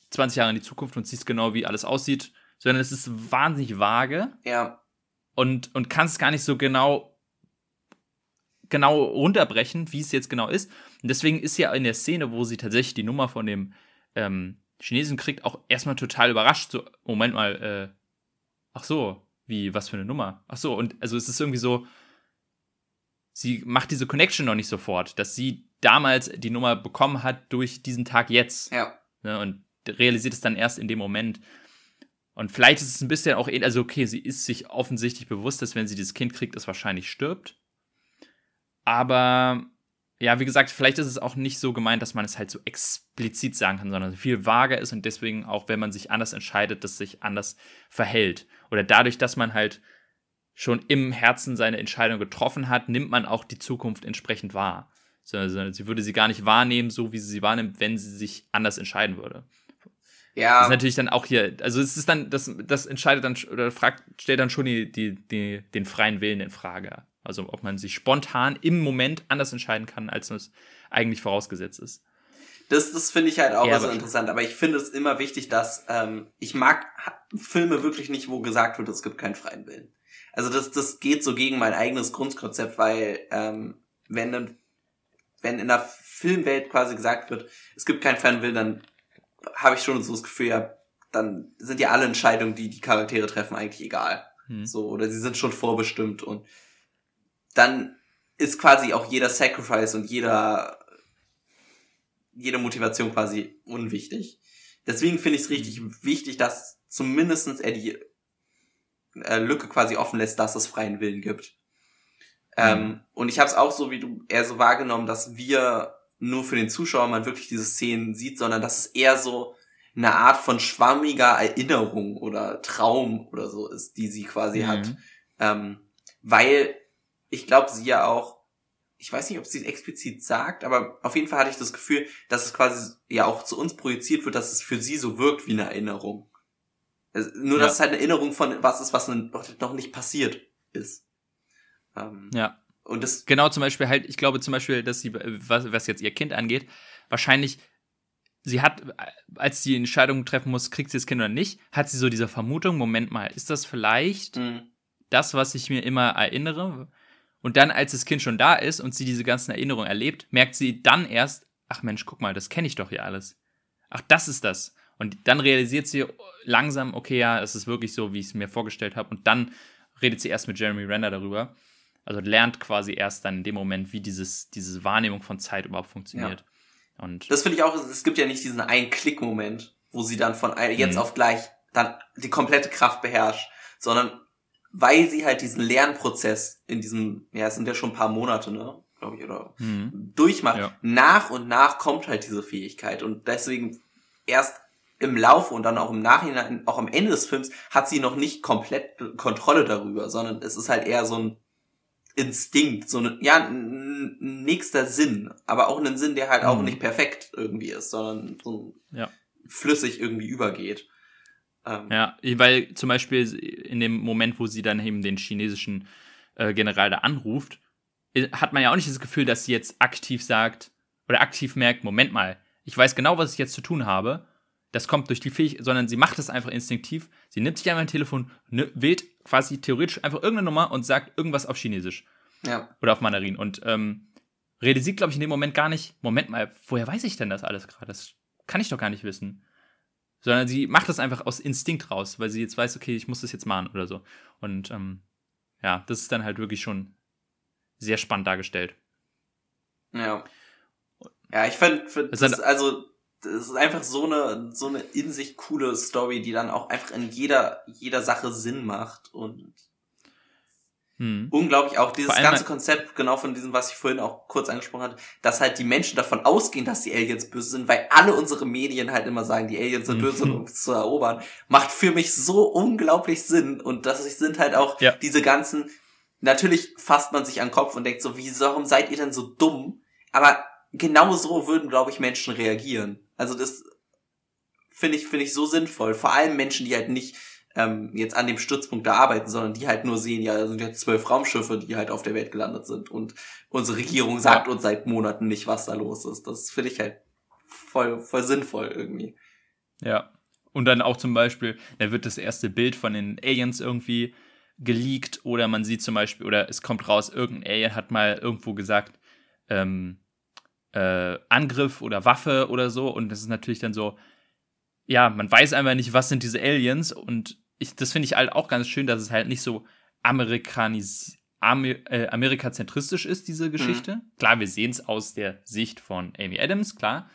20 Jahre in die Zukunft und siehst genau, wie alles aussieht, sondern es ist wahnsinnig vage. Ja. Und, und kannst gar nicht so genau, genau runterbrechen, wie es jetzt genau ist. Und deswegen ist ja in der Szene, wo sie tatsächlich die Nummer von dem ähm, Chinesen kriegt, auch erstmal total überrascht. So, Moment mal, äh, ach so, wie, was für eine Nummer? Ach so, und also es ist irgendwie so, sie macht diese Connection noch nicht sofort, dass sie damals die Nummer bekommen hat durch diesen Tag jetzt. Ja. Ne, und realisiert es dann erst in dem Moment. Und vielleicht ist es ein bisschen auch, also okay, sie ist sich offensichtlich bewusst, dass wenn sie dieses Kind kriegt, es wahrscheinlich stirbt. Aber ja, wie gesagt, vielleicht ist es auch nicht so gemeint, dass man es halt so explizit sagen kann, sondern viel vager ist und deswegen auch, wenn man sich anders entscheidet, dass sich anders verhält. Oder dadurch, dass man halt schon im Herzen seine Entscheidung getroffen hat, nimmt man auch die Zukunft entsprechend wahr. Also, sie würde sie gar nicht wahrnehmen, so wie sie sie wahrnimmt, wenn sie sich anders entscheiden würde. Ja. Das ist natürlich dann auch hier, also es ist dann, das, das entscheidet dann, oder fragt, stellt dann schon die, die, die, den freien Willen in Frage. Also ob man sich spontan im Moment anders entscheiden kann, als es eigentlich vorausgesetzt ist. Das, das finde ich halt auch ja, so interessant, aber ich finde es immer wichtig, dass ähm, ich mag Filme wirklich nicht, wo gesagt wird, es gibt keinen freien Willen. Also das, das geht so gegen mein eigenes Grundkonzept, weil ähm, wenn, wenn in der Filmwelt quasi gesagt wird, es gibt keinen freien Willen, dann habe ich schon so das Gefühl, ja, dann sind ja alle Entscheidungen, die die Charaktere treffen, eigentlich egal. Hm. So, oder sie sind schon vorbestimmt und dann ist quasi auch jeder Sacrifice und jeder, jede Motivation quasi unwichtig. Deswegen finde ich es richtig wichtig, dass zumindestens er die äh, Lücke quasi offen lässt, dass es freien Willen gibt. Mhm. Ähm, und ich habe es auch so wie du eher so wahrgenommen, dass wir nur für den Zuschauer man wirklich diese Szenen sieht, sondern dass es eher so eine Art von schwammiger Erinnerung oder Traum oder so ist, die sie quasi mhm. hat. Ähm, weil ich glaube, sie ja auch, ich weiß nicht, ob sie es explizit sagt, aber auf jeden Fall hatte ich das Gefühl, dass es quasi ja auch zu uns projiziert wird, dass es für sie so wirkt wie eine Erinnerung. Also, nur, dass ja. es halt eine Erinnerung von was ist, was noch nicht passiert ist. Ähm, ja. Und das genau zum Beispiel halt, ich glaube zum Beispiel, dass sie, was, was jetzt ihr Kind angeht, wahrscheinlich, sie hat, als sie die Entscheidung treffen muss, kriegt sie das Kind oder nicht, hat sie so diese Vermutung, Moment mal, ist das vielleicht mhm. das, was ich mir immer erinnere? Und dann, als das Kind schon da ist und sie diese ganzen Erinnerungen erlebt, merkt sie dann erst, ach Mensch, guck mal, das kenne ich doch hier alles. Ach, das ist das. Und dann realisiert sie langsam, okay, ja, es ist wirklich so, wie ich es mir vorgestellt habe. Und dann redet sie erst mit Jeremy Renner darüber. Also lernt quasi erst dann in dem Moment, wie dieses, diese Wahrnehmung von Zeit überhaupt funktioniert. Ja. Und das finde ich auch, es gibt ja nicht diesen einen Klick-Moment, wo sie dann von jetzt mhm. auf gleich dann die komplette Kraft beherrscht, sondern weil sie halt diesen Lernprozess in diesem, ja, es sind ja schon ein paar Monate, ne, glaube ich, oder mhm. durchmacht, ja. nach und nach kommt halt diese Fähigkeit und deswegen erst im Laufe und dann auch im Nachhinein, auch am Ende des Films, hat sie noch nicht komplett Kontrolle darüber, sondern es ist halt eher so ein Instinkt, so ein, ja, ein nächster Sinn, aber auch ein Sinn, der halt mhm. auch nicht perfekt irgendwie ist, sondern so ja. flüssig irgendwie übergeht. Ähm, ja, weil zum Beispiel in dem Moment, wo sie dann eben den chinesischen äh, General da anruft, hat man ja auch nicht das Gefühl, dass sie jetzt aktiv sagt oder aktiv merkt, Moment mal, ich weiß genau, was ich jetzt zu tun habe. Das kommt durch die Fähigkeit, sondern sie macht es einfach instinktiv. Sie nimmt sich einfach ein Telefon, ne, wählt quasi theoretisch einfach irgendeine Nummer und sagt irgendwas auf Chinesisch. Ja. Oder auf Mandarin. Und ähm, realisiert, glaube ich, in dem Moment gar nicht, Moment mal, woher weiß ich denn das alles gerade? Das kann ich doch gar nicht wissen. Sondern sie macht das einfach aus Instinkt raus, weil sie jetzt weiß, okay, ich muss das jetzt machen oder so. Und ähm, ja, das ist dann halt wirklich schon sehr spannend dargestellt. Ja. Ja, ich finde, find, das, also, das ist einfach so eine, so eine in sich coole Story, die dann auch einfach in jeder, jeder Sache Sinn macht und hm. unglaublich auch dieses ganze Konzept, genau von diesem, was ich vorhin auch kurz angesprochen hatte, dass halt die Menschen davon ausgehen, dass die Aliens böse sind, weil alle unsere Medien halt immer sagen, die Aliens sind böse, um uns zu erobern, macht für mich so unglaublich Sinn und das sind halt auch ja. diese ganzen, natürlich fasst man sich an den Kopf und denkt so, wie, warum seid ihr denn so dumm? Aber genau so würden, glaube ich, Menschen reagieren. Also das finde ich, finde ich so sinnvoll. Vor allem Menschen, die halt nicht ähm, jetzt an dem Stützpunkt da arbeiten, sondern die halt nur sehen, ja, da sind jetzt zwölf Raumschiffe, die halt auf der Welt gelandet sind. Und unsere Regierung sagt uns seit Monaten nicht, was da los ist. Das finde ich halt voll, voll sinnvoll irgendwie. Ja. Und dann auch zum Beispiel, da wird das erste Bild von den Aliens irgendwie geleakt oder man sieht zum Beispiel, oder es kommt raus, irgendein Alien hat mal irgendwo gesagt, ähm, äh, Angriff oder Waffe oder so. Und das ist natürlich dann so, ja, man weiß einfach nicht, was sind diese Aliens. Und ich, das finde ich halt auch ganz schön, dass es halt nicht so amerikanis Amer äh, amerikazentristisch ist, diese Geschichte. Mhm. Klar, wir sehen es aus der Sicht von Amy Adams, klar.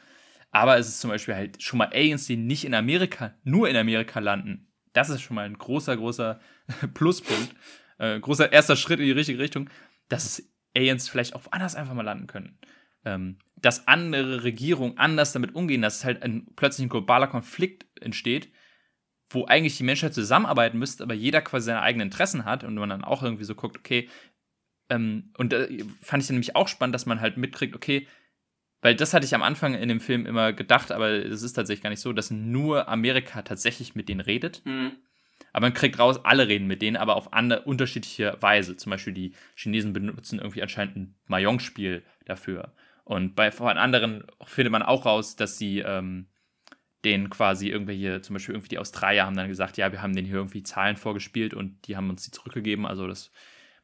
Aber es ist zum Beispiel halt schon mal Aliens, die nicht in Amerika, nur in Amerika landen. Das ist schon mal ein großer, großer Pluspunkt. Äh, großer erster Schritt in die richtige Richtung, dass es Aliens vielleicht auch anders einfach mal landen können ähm, dass andere Regierungen anders damit umgehen, dass halt ein plötzlich ein globaler Konflikt entsteht, wo eigentlich die Menschheit zusammenarbeiten müsste, aber jeder quasi seine eigenen Interessen hat und man dann auch irgendwie so guckt, okay, ähm, und äh, fand ich dann nämlich auch spannend, dass man halt mitkriegt, okay, weil das hatte ich am Anfang in dem Film immer gedacht, aber es ist tatsächlich gar nicht so, dass nur Amerika tatsächlich mit denen redet. Mhm. Aber man kriegt raus, alle reden mit denen, aber auf andere, unterschiedliche Weise. Zum Beispiel die Chinesen benutzen irgendwie anscheinend ein Mahjong-Spiel dafür. Und bei von anderen findet man auch raus, dass sie ähm, den quasi irgendwelche, zum Beispiel irgendwie die Australier haben dann gesagt, ja, wir haben denen hier irgendwie Zahlen vorgespielt und die haben uns die zurückgegeben. Also das,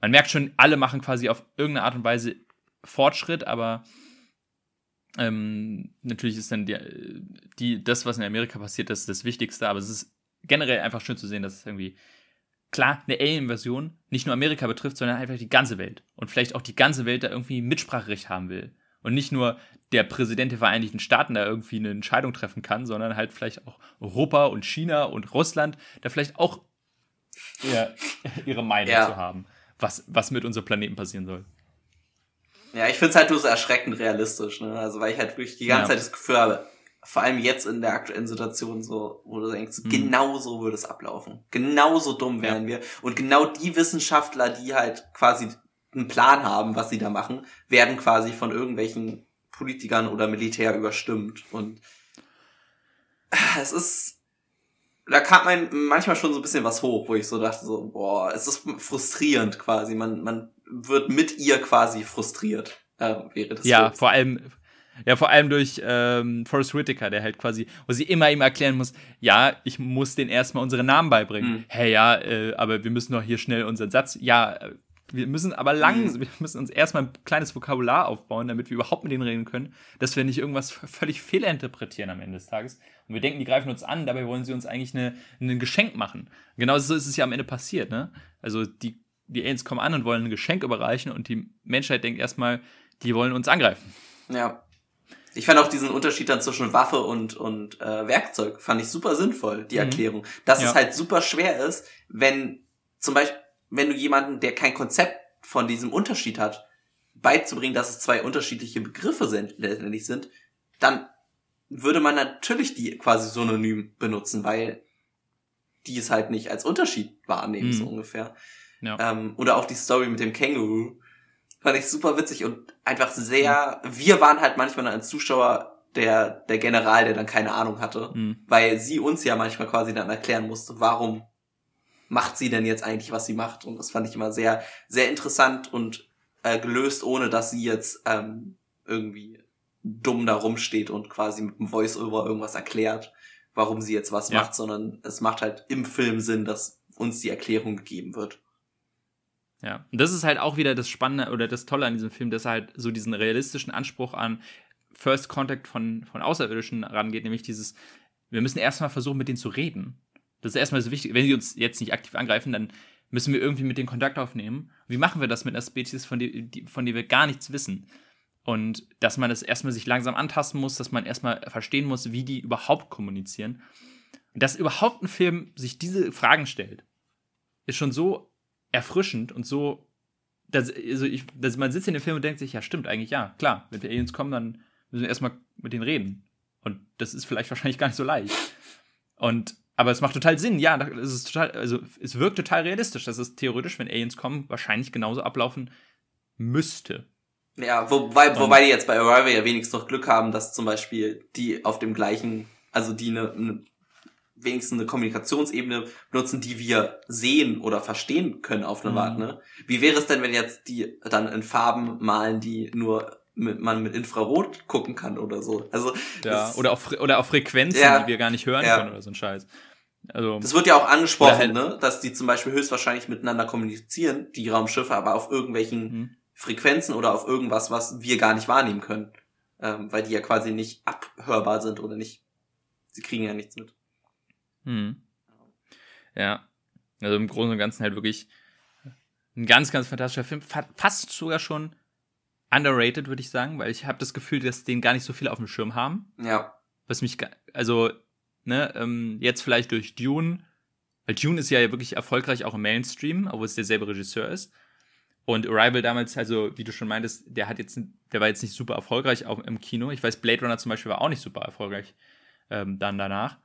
man merkt schon, alle machen quasi auf irgendeine Art und Weise Fortschritt, aber ähm, natürlich ist dann die, die, das, was in Amerika passiert, das das Wichtigste, aber es ist generell einfach schön zu sehen, dass es irgendwie klar eine Alien-Version nicht nur Amerika betrifft, sondern einfach die ganze Welt. Und vielleicht auch die ganze Welt da irgendwie Mitspracherecht haben will und nicht nur der Präsident der Vereinigten Staaten da irgendwie eine Entscheidung treffen kann, sondern halt vielleicht auch Europa und China und Russland da vielleicht auch ihre, ihre Meinung ja. zu haben, was, was mit unserem Planeten passieren soll. Ja, ich finde es halt nur so erschreckend realistisch, ne? Also weil ich halt wirklich die ganze ja. Zeit das Gefühl habe, vor allem jetzt in der aktuellen Situation so, wo du denkst, mhm. genau so würde es ablaufen. Genauso dumm wären ja. wir. Und genau die Wissenschaftler, die halt quasi einen Plan haben, was sie da machen, werden quasi von irgendwelchen Politikern oder Militär überstimmt. Und es ist, da kam mein, manchmal schon so ein bisschen was hoch, wo ich so dachte, so, boah, es ist frustrierend quasi. Man, man wird mit ihr quasi frustriert, äh, wäre das. Ja, Films. vor allem, ja, vor allem durch ähm, Forrest Whitaker, der halt quasi, wo sie immer ihm erklären muss, ja, ich muss den erstmal unsere Namen beibringen. Hm. Hey, ja, äh, aber wir müssen doch hier schnell unseren Satz. Ja, wir müssen aber langsam, mhm. wir müssen uns erstmal ein kleines Vokabular aufbauen, damit wir überhaupt mit denen reden können, dass wir nicht irgendwas völlig fehlinterpretieren am Ende des Tages. Und wir denken, die greifen uns an, dabei wollen sie uns eigentlich eine, ein Geschenk machen. Genau so ist es ja am Ende passiert, ne? Also die, die Aliens kommen an und wollen ein Geschenk überreichen und die Menschheit denkt erstmal, die wollen uns angreifen. Ja. Ich fand auch diesen Unterschied dann zwischen Waffe und, und äh, Werkzeug, fand ich super sinnvoll, die mhm. Erklärung. Dass ja. es halt super schwer ist, wenn zum Beispiel wenn du jemanden, der kein Konzept von diesem Unterschied hat, beizubringen, dass es zwei unterschiedliche Begriffe sind, letztendlich sind, dann würde man natürlich die quasi synonym benutzen, weil die es halt nicht als Unterschied wahrnehmen, mhm. so ungefähr. Ja. Ähm, oder auch die Story mit dem Känguru. Fand ich super witzig und einfach sehr, mhm. wir waren halt manchmal als Zuschauer der, der General, der dann keine Ahnung hatte, mhm. weil sie uns ja manchmal quasi dann erklären musste, warum macht sie denn jetzt eigentlich, was sie macht? Und das fand ich immer sehr, sehr interessant und äh, gelöst, ohne dass sie jetzt ähm, irgendwie dumm da rumsteht und quasi mit dem Voice-Over irgendwas erklärt, warum sie jetzt was Ja. macht, sondern es macht halt im Film Sinn, dass uns die Erklärung gegeben wird. Ja, und das ist halt auch wieder das Spannende oder das Tolle an diesem Film, dass er halt so diesen realistischen Anspruch an First Contact von, von Außerirdischen rangeht, nämlich dieses, wir müssen erstmal versuchen, mit denen zu reden. Das ist erstmal so wichtig. Wenn sie uns jetzt nicht aktiv angreifen, dann müssen wir irgendwie mit denen Kontakt aufnehmen. Wie machen wir das mit einer Spezies, von, die, die, von der wir gar nichts wissen? Und dass man das erstmal sich langsam antasten muss, dass man erstmal verstehen muss, wie die überhaupt kommunizieren. Und dass überhaupt ein Film sich diese Fragen stellt, ist schon so erfrischend und so. Dass, also ich, dass man sitzt in dem Film und denkt sich, ja, stimmt, eigentlich ja, klar, wenn die Aliens kommen, dann müssen wir erstmal mit denen reden. Und das ist vielleicht wahrscheinlich gar nicht so leicht. Und, aber es macht total Sinn, ja, es ist total, also es wirkt total realistisch, dass es theoretisch, wenn Aliens kommen, wahrscheinlich genauso ablaufen müsste. Ja, wobei, wobei die jetzt bei Arrival ja wenigstens noch Glück haben, dass zum Beispiel die auf dem gleichen, also die eine, eine wenigstens eine Kommunikationsebene benutzen, die wir sehen oder verstehen können auf eine Mhm. Art, ne? Wie wäre es denn, wenn jetzt die dann in Farben malen, die nur mit, man mit Infrarot gucken kann oder so? Also, Ja, oder auf, oder auf Frequenzen, Ja. die wir gar nicht hören Ja. können oder so ein Scheiß. Also, das wird ja auch angesprochen, Oder halt- ne? Dass die zum Beispiel höchstwahrscheinlich miteinander kommunizieren, die Raumschiffe, aber auf irgendwelchen Mhm. Frequenzen oder auf irgendwas, was wir gar nicht wahrnehmen können. Ähm, weil die ja quasi nicht abhörbar sind oder nicht. Sie kriegen ja nichts mit. Hm. Ja. Also im Großen und Ganzen halt wirklich ein ganz, ganz fantastischer Film. Fa fast sogar schon underrated, würde ich sagen, weil ich habe das Gefühl, dass den gar nicht so viele auf dem Schirm haben. Ja. Was mich, also, ne, ähm, jetzt vielleicht durch Dune, weil Dune ist ja wirklich erfolgreich auch im Mainstream, obwohl es derselbe Regisseur ist. Und Arrival damals, also, wie du schon meintest, der hat jetzt, der war jetzt nicht super erfolgreich auch im Kino. Ich weiß, Blade Runner zum Beispiel war auch nicht super erfolgreich ähm, dann danach.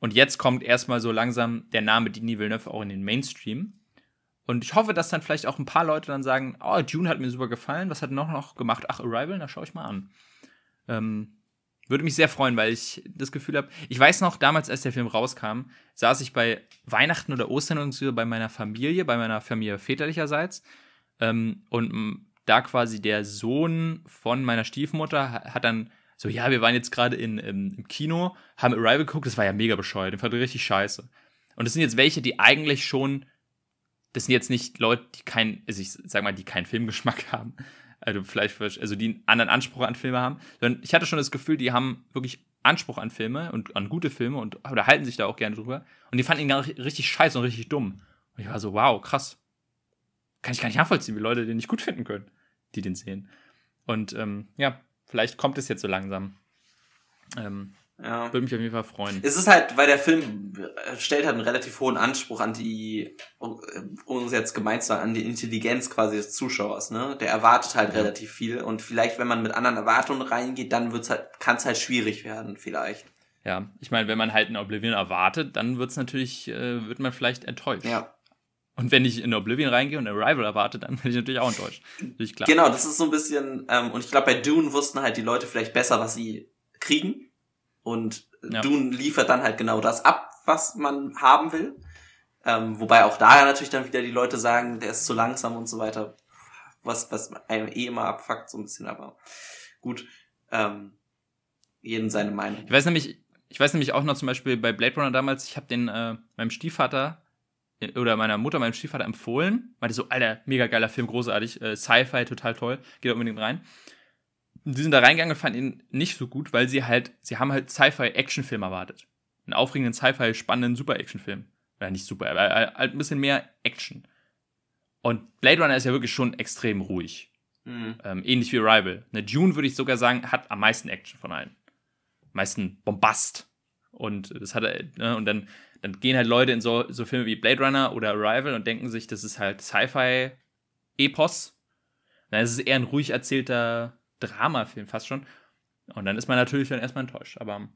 Und jetzt kommt erstmal so langsam der Name Denis Villeneuve auch in den Mainstream. Und ich hoffe, dass dann vielleicht auch ein paar Leute dann sagen, oh, Dune hat mir super gefallen, was hat noch, noch gemacht? Ach, Arrival, na schau ich mal an. Ähm, würde mich sehr freuen, weil ich das Gefühl habe, ich weiß noch, damals, als der Film rauskam, saß ich bei Weihnachten oder Ostern und so bei meiner Familie, bei meiner Familie väterlicherseits. Ähm, und da quasi der Sohn von meiner Stiefmutter ha- hat dann so, ja, wir waren jetzt gerade im, im Kino, haben Arrival geguckt, das war ja mega bescheuert, den fand ich richtig scheiße. Und das sind jetzt welche, die eigentlich schon, das sind jetzt nicht Leute, die kein, also ich sag mal, die keinen Filmgeschmack haben, also vielleicht, also die einen anderen Anspruch an Filme haben, sondern ich hatte schon das Gefühl, die haben wirklich Anspruch an Filme und an gute Filme und oder halten sich da auch gerne drüber. Und die fanden ihn richtig scheiße und richtig dumm. Und ich war so, wow, krass. Kann ich gar nicht nachvollziehen, wie Leute den nicht gut finden können, die den sehen. Und ähm, ja, vielleicht kommt es jetzt so langsam. Ähm, Ja. würde mich auf jeden Fall freuen. Es ist halt, weil der Film stellt halt einen relativ hohen Anspruch an die, um es jetzt gemeint zu sagen, an die Intelligenz quasi des Zuschauers, ne? Der erwartet halt Ja. relativ viel und vielleicht, wenn man mit anderen Erwartungen reingeht, dann wird's halt, kann es halt schwierig werden, vielleicht. Ja, ich meine, wenn man halt einen Oblivion erwartet, dann wird's natürlich, äh, wird man vielleicht enttäuscht. Ja. Und wenn ich in Oblivion reingehe und Arrival erwarte, dann bin ich natürlich auch enttäuscht. Natürlich klar. Genau, das ist so ein bisschen, ähm, und ich glaube, bei Dune wussten halt die Leute vielleicht besser, was sie kriegen. Und Ja. Dune liefert dann halt genau das ab, was man haben will. Ähm, wobei auch da natürlich dann wieder die Leute sagen, der ist zu langsam und so weiter. Was, was einem eh immer abfuckt, so ein bisschen, aber gut. Ähm, jeden seine Meinung. Ich weiß nämlich, ich weiß nämlich auch noch zum Beispiel bei Blade Runner damals, ich habe den äh, meinem Stiefvater äh, oder meiner Mutter, meinem Stiefvater empfohlen. Meinte so, Alter, mega geiler Film, großartig, äh, Sci-Fi, total toll, geht unbedingt rein. Und die sind da reingegangen und fanden ihn nicht so gut, weil sie halt, sie haben halt Sci-Fi-Actionfilm erwartet. Einen aufregenden Sci-Fi, spannenden Super-Action-Film. Oder nicht super, aber halt ein bisschen mehr Action. Und Blade Runner ist ja wirklich schon extrem ruhig. Mhm. Ähm, ähnlich wie Arrival. Ne, Dune würde ich sogar sagen, hat am meisten Action von allen. Am meisten Bombast. Und das hat er, ne, und dann, dann gehen halt Leute in so, so Filme wie Blade Runner oder Arrival und denken sich, das ist halt Sci-Fi-Epos. Dann ist es eher ein ruhig erzählter Dramafilm fast schon. Und dann ist man natürlich dann erstmal enttäuscht. Aber ähm,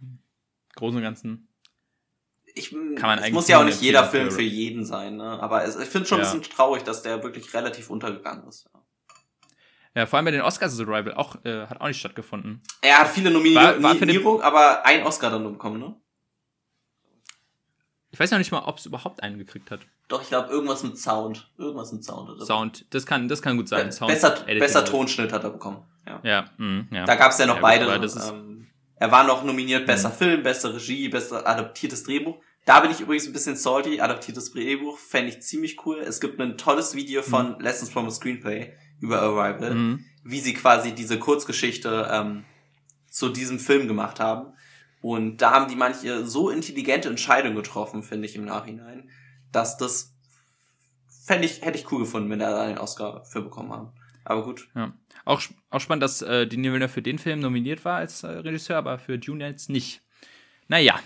im Großen und Ganzen. Ich, man es muss ja auch nicht jeder Film für- jeden sein, ne? Aber es, ich finde schon Ja. ein bisschen traurig, dass der wirklich relativ untergegangen ist. Ja, vor allem bei den Oscars ist Arrival auch, äh, hat auch nicht stattgefunden. Er hat viele Nominierungen, aber ein Oscar dann bekommen, ne? Ich weiß noch nicht mal, ob es überhaupt einen gekriegt hat. Doch, ich glaube, irgendwas mit Sound. Irgendwas mit Sound. Oder Sound, das kann, das kann gut sein. Sound besser, besser Tonschnitt hat er bekommen. Ja. Ja, mhm, ja. Da gab es ja noch Ja, gut, beide. ist- ähm, er war noch nominiert, besser Film, beste Regie, besser adaptiertes Drehbuch. Da bin ich übrigens ein bisschen salty. Adaptiertes Drehbuch fände ich ziemlich cool. Es gibt ein tolles Video von Lessons from a Screenplay über Arrival, Mhm. wie sie quasi diese Kurzgeschichte ähm, zu diesem Film gemacht haben. Und da haben die manche so intelligente Entscheidungen getroffen, finde ich im Nachhinein, dass das fände ich, hätte ich cool gefunden, wenn da einen Oscar für bekommen haben. Aber gut. Ja. Auch, auch spannend, dass äh, Denis Villeneuve für den Film nominiert war als äh, Regisseur, aber für Dune jetzt nicht. Naja.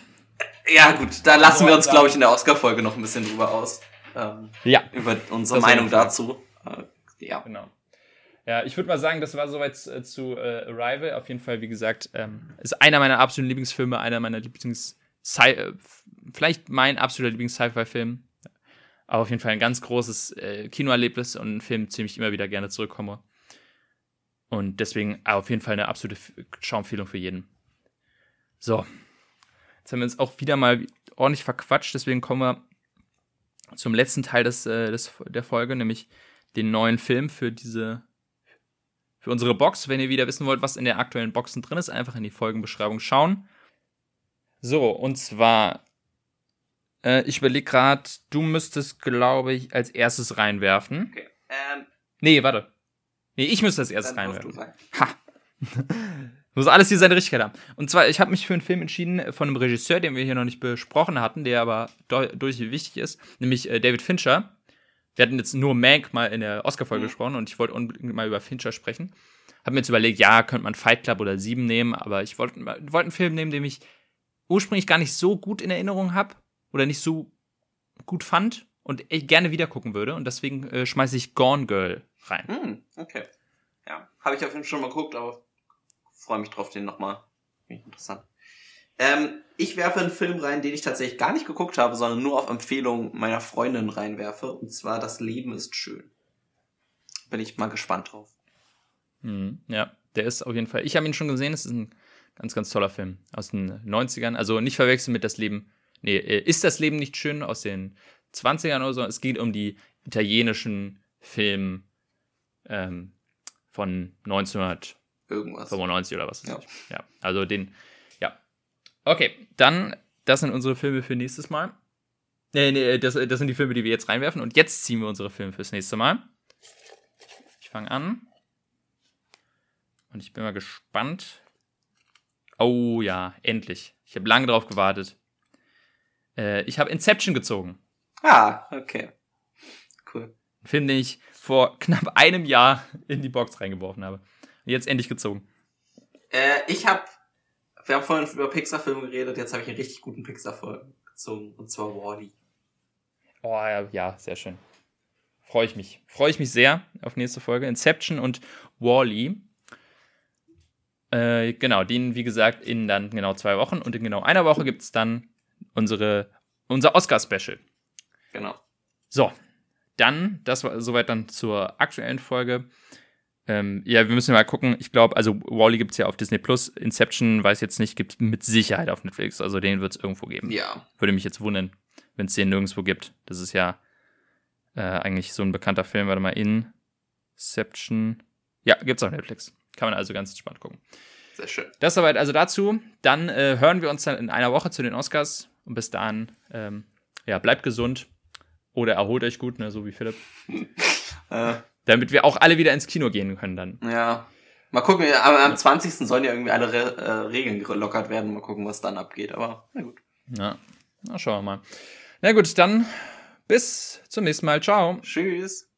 Ja, gut, da lassen wir uns, glaube ich, in der Oscar-Folge noch ein bisschen drüber aus. Ähm, Ja. über unsere Meinung dazu. Äh, ja. Genau. Ja, ich würde mal sagen, das war soweit äh, zu äh, Arrival. Auf jeden Fall, wie gesagt, ähm, ist einer meiner absoluten Lieblingsfilme, einer meiner Lieblings- äh, vielleicht mein absoluter Lieblings-Sci-Fi-Film. Aber auf jeden Fall ein ganz großes äh, Kinoerlebnis und ein Film, zu dem ich immer wieder gerne zurückkomme. Und deswegen auf jeden Fall eine absolute Schauempfehlung für jeden. So. Jetzt haben wir uns auch wieder mal ordentlich verquatscht, deswegen kommen wir zum letzten Teil des, äh, des, der Folge, nämlich den neuen Film für diese für unsere Box. Wenn ihr wieder wissen wollt, was in der aktuellen Boxen drin ist, einfach in die Folgenbeschreibung schauen. So, und zwar, äh, ich überlege gerade, du müsstest, glaube ich, als erstes reinwerfen. Okay. Ähm, Nee, warte. Nee, ich müsste als erstes reinwerfen. du. Ha! Muss alles hier seine Richtigkeit haben. Und zwar, ich habe mich für einen Film entschieden von einem Regisseur, den wir hier noch nicht besprochen hatten, der aber durchaus wichtig ist, nämlich äh, David Fincher. Wir hatten jetzt nur Mank mal in der Oscar-Folge Mhm. gesprochen und ich wollte unbedingt mal über Fincher sprechen. Hab mir jetzt überlegt, ja, könnte man Fight Club oder Sieben nehmen, aber ich wollte wollt einen Film nehmen, den ich ursprünglich gar nicht so gut in Erinnerung habe oder nicht so gut fand und ich gerne wieder gucken würde. Und deswegen äh, schmeiße ich Gone Girl rein. Hm, okay. Ja, habe ich auf jeden Fall schon mal geguckt, aber freue mich drauf, den nochmal. Finde ich interessant. Ähm, ich werfe einen Film rein, den ich tatsächlich gar nicht geguckt habe, sondern nur auf Empfehlung meiner Freundin reinwerfe. Und zwar Das Leben ist schön. Bin ich mal gespannt drauf. Mhm, ja, der ist auf jeden Fall. Ich habe ihn schon gesehen, es ist ein ganz, ganz toller Film aus den 90ern. Also nicht verwechseln mit das Leben. Nee, äh, ist das Leben nicht schön aus den 20ern oder so? Es geht um die italienischen Film ähm, von 1995 Irgendwas. oder was Ja. Ja, also den, ja. Okay, dann, das sind unsere Filme für nächstes Mal. Nee, nee, das, das sind die Filme, die wir jetzt reinwerfen. Und jetzt ziehen wir unsere Filme fürs nächste Mal. Ich fange an. Und ich bin mal gespannt. Oh ja, endlich. Ich habe lange drauf gewartet. Äh, ich habe Inception gezogen. Ah, okay. Cool. Film, den ich vor knapp einem Jahr in die Box reingeworfen habe. Und jetzt endlich gezogen. Äh, ich habe, wir haben vorhin über Pixar-Filme geredet, jetzt habe ich einen richtig guten Pixar-Film gezogen, und zwar Wally. Oh ja, ja, sehr schön. Freue ich mich. Freue ich mich sehr auf nächste Folge. Inception und Wally. Äh, genau, den, wie gesagt, in dann genau zwei Wochen. Und in genau einer Woche gibt es dann unsere, unser Oscar-Special. Genau. So, dann, das war soweit dann zur aktuellen Folge. Ähm, ja, wir müssen mal gucken. Ich glaube, also Wally gibt es ja auf Disney Plus. Inception, weiß jetzt nicht, gibt es mit Sicherheit auf Netflix. Also den wird es irgendwo geben. Ja. Würde mich jetzt wundern, wenn es den nirgendwo gibt. Das ist ja äh, eigentlich so ein bekannter Film. Warte mal, Inception. Ja, gibt's auf Netflix. Kann man also ganz entspannt gucken. Sehr schön. Das soweit also dazu. Dann äh, hören wir uns dann in einer Woche zu den Oscars. Und bis dahin, ähm, ja, bleibt gesund. Oder erholt euch gut, ne, so wie Philipp. Äh, Damit wir auch alle wieder ins Kino gehen können dann. ja. Mal gucken, am, am 20. sollen ja irgendwie alle Re äh, Regeln gelockert werden. Mal gucken, was dann abgeht. Aber na gut. Ja, na, schauen wir mal. Na gut, dann bis zum nächsten Mal. Ciao. Tschüss.